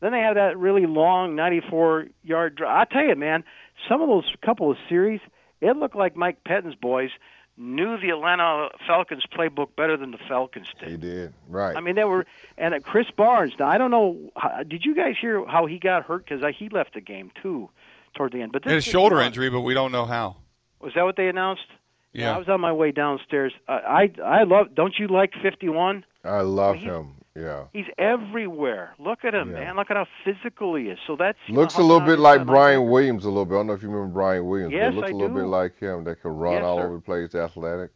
Then they have that really long 94 yard drive. I tell you, man, some of those couple of series, it looked like Mike Pettine's boys knew the Atlanta Falcons playbook better than the Falcons did. He did, right? I mean, they were, and Krys Barnes. Now I don't know. Did you guys hear how he got hurt? Because he left the game too, toward the end. But this his shoulder Barnes, injury, but we don't know how. Was that what they announced? Yeah, I was on my way downstairs. Uh, I I love. Don't you like fifty one? I love I mean, him. Yeah. He's everywhere. Look at him, yeah. man. Look at how physical he is. So that's looks know, a little bit like Brian like Williams a little bit. I don't know if you remember Brian Williams. Yes, but looks I a little do. bit like him. That can run yes, all sir. over the place, athletic.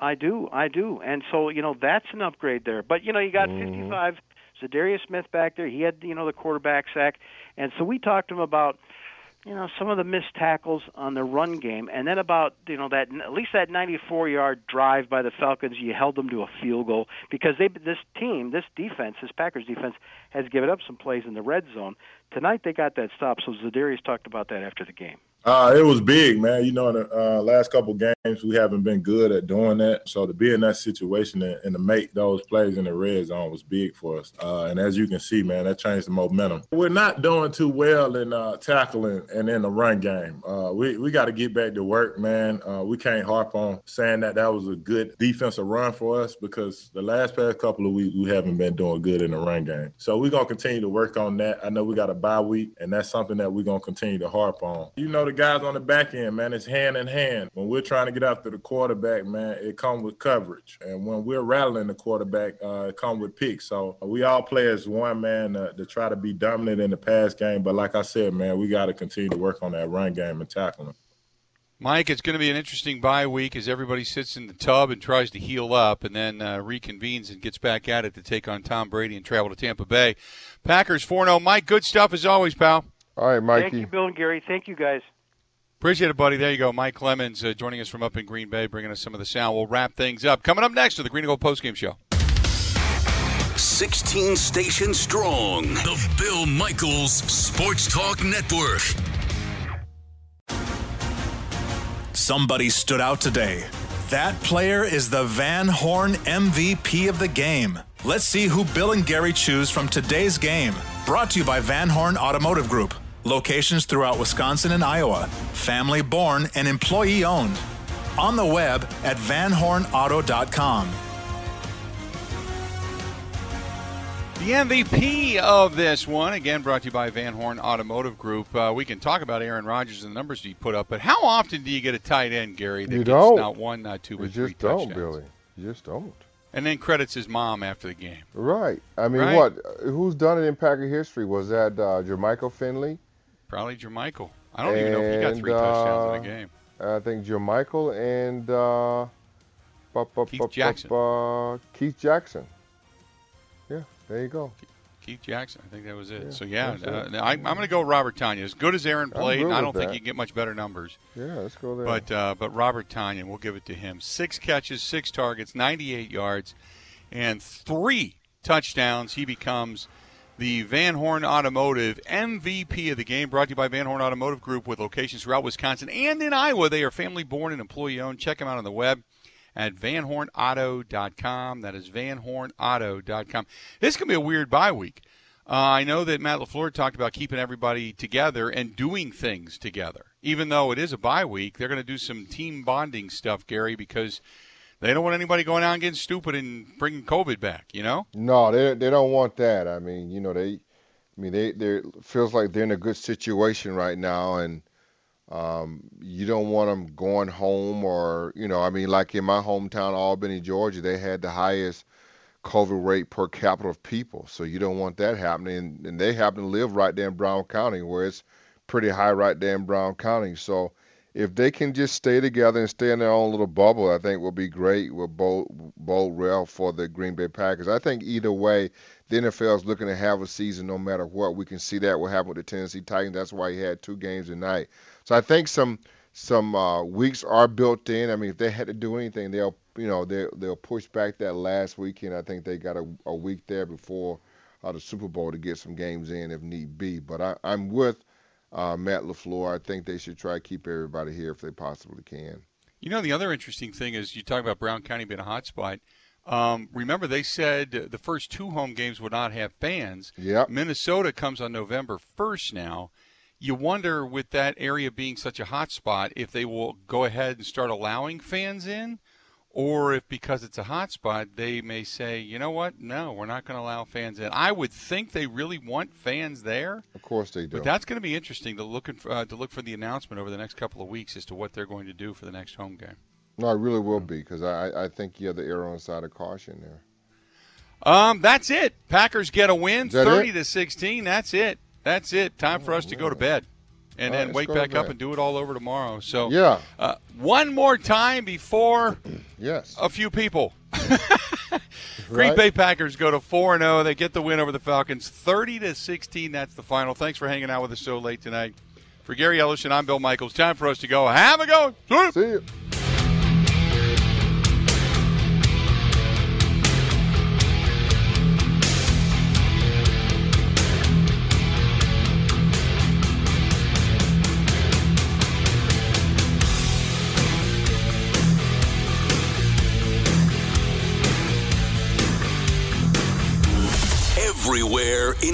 I do, I do, and so you know that's an upgrade there. But you know you got mm-hmm. 55, Za'Darius Smith back there. He had you know the quarterback sack, and so we talked to him about you know some of the missed tackles on the run game, and then about you know that at least that 94-yard drive by the Falcons. You held them to a field goal because they this team, this defense, this Packers defense has given up some plays in the red zone. Tonight they got that stop. So Za'Darius talked about that after the game. Uh, it was big, man. You know, in the uh, last couple games, we haven't been good at doing that. So to be in that situation and, and, to make those plays in the red zone was big for us. Uh, and as you can see, man, that changed the momentum. We're not doing too well in uh, tackling and in the run game. Uh, we we got to get back to work, man. Uh, we can't harp on saying that that was a good defensive run for us because the last past couple of weeks we haven't been doing good in the run game. So we're gonna continue to work on that. I know we got a bye week, and that's something that we're gonna continue to harp on. You know, the guys on the back end, man, it's hand in hand. When we're trying to get after the quarterback, man, it comes with coverage. And when we're rattling the quarterback, uh, it comes with picks. So we all play as one, man, uh, to try to be dominant in the pass game. But like I said, man, we got to continue to work on that run game and tackling. Mike, it's going to be an interesting bye week as everybody sits in the tub and tries to heal up and then uh, reconvenes and gets back at it to take on Tom Brady and travel to Tampa Bay. Packers 4 0. Mike, good stuff as always, pal. All right, Mikey. Thank you, Bill and Gary. Thank you, guys. Appreciate it, buddy. There you go. Mike Clemens uh, joining us from up in Green Bay, bringing us some of the sound. We'll wrap things up. Coming up next to the Green and Gold Postgame Show. 16 stations strong. The Bill Michaels Sports Talk Network. Somebody stood out today. That player is the Van Horn MVP of the game. Let's see who Bill and Gary choose from today's game. Brought to you by Van Horn Automotive Group. Locations throughout Wisconsin and Iowa. Family born and employee owned. On the web at vanhornauto.com. The MVP of this one, again brought to you by Van Horn Automotive Group. Uh, we can talk about Aaron Rodgers and the numbers he put up, but how often do you get a tight end, Gary? That you gets don't. Not one, not two, but you three just don't. Billy. You just don't. And then credits his mom after the game. Right. I mean, Right. what? Who's done it in Packer history? Was that uh, Jermichael Finley? Probably Jermichael. I don't even know if he got And, three touchdowns in uh, a game. I think Jermichael and uh, bu- bu- Keith bu- Jackson. Keith Jackson. Yeah, there you go. Keith Jackson, I think that was it. Yeah, so yeah, that's it. uh, I, I'm going to go Robert Tonyan. As good as Aaron played, I don't think that. you can get much better numbers. Yeah, let's go there. But uh, but Robert Tonyan, we'll give it to him. Six catches, six targets, 98 yards, and three touchdowns. He becomes the Van Horn Automotive MVP of the game. Brought to you by Van Horn Automotive Group with locations throughout Wisconsin and in Iowa. They are family born and employee owned. Check them out on the web at vanhornauto.com. That is vanhornauto.com. This can be a weird bye week. Uh, I know that Matt LaFleur talked about keeping everybody together and doing things together. Even though it is a bye week, they're going to do some team bonding stuff, Gary, because they don't want anybody going out and getting stupid and bringing COVID back, you know? No, they they don't want that. I mean, you know, they, I mean, they they feels like they're in a good situation right now, and um, you don't want them going home or, you know, I mean, like in my hometown, Albany, Georgia, they had the highest COVID rate per capita of people. So you don't want that happening. And they happen to live right there in Brown County, where it's pretty high right there in Brown County. So if they can just stay together and stay in their own little bubble, I think will be great. Will bode, bode well for the Green Bay Packers. I think either way, the NFL is looking to have a season no matter what. We can see that what happened with the Tennessee Titans. That's why he had two games tonight. So I think some some uh, weeks are built in. I mean, if they had to do anything, they'll you know they they'll push back that last weekend. I think they got a, a week there before uh, the Super Bowl to get some games in if need be. But I, I'm with uh, Matt LaFleur. I think they should try to keep everybody here if they possibly can. You know, the other interesting thing is you talk about Brown County being a hotspot. Um, remember, they said the first two home games would not have fans. Yeah. Minnesota comes on November 1st now. You wonder, with that area being such a hot spot, if they will go ahead and start allowing fans in, or if because it's a hot spot, they may say, you know what, no, we're not going to allow fans in. I would think they really want fans there. Of course they do. But that's going to be interesting to look uh, to look for the announcement over the next couple of weeks as to what they're going to do for the next home game. No, it really will be because I, I think you have the error on the side of caution there. Um, that's it. Packers get a win, thirty it? to sixteen. That's it. That's it. Time for us to go to bed, and then right, wake back up and do it all over tomorrow. So Yeah. uh, one more time before yes, a few people. Green Right. Bay Packers go to four and zero. They get the win over the Falcons, thirty to sixteen. That's the final. Thanks for hanging out with us so late tonight. For Gary Ellerson, I'm Bill Michaels. Time for us to go. Have a go. See you.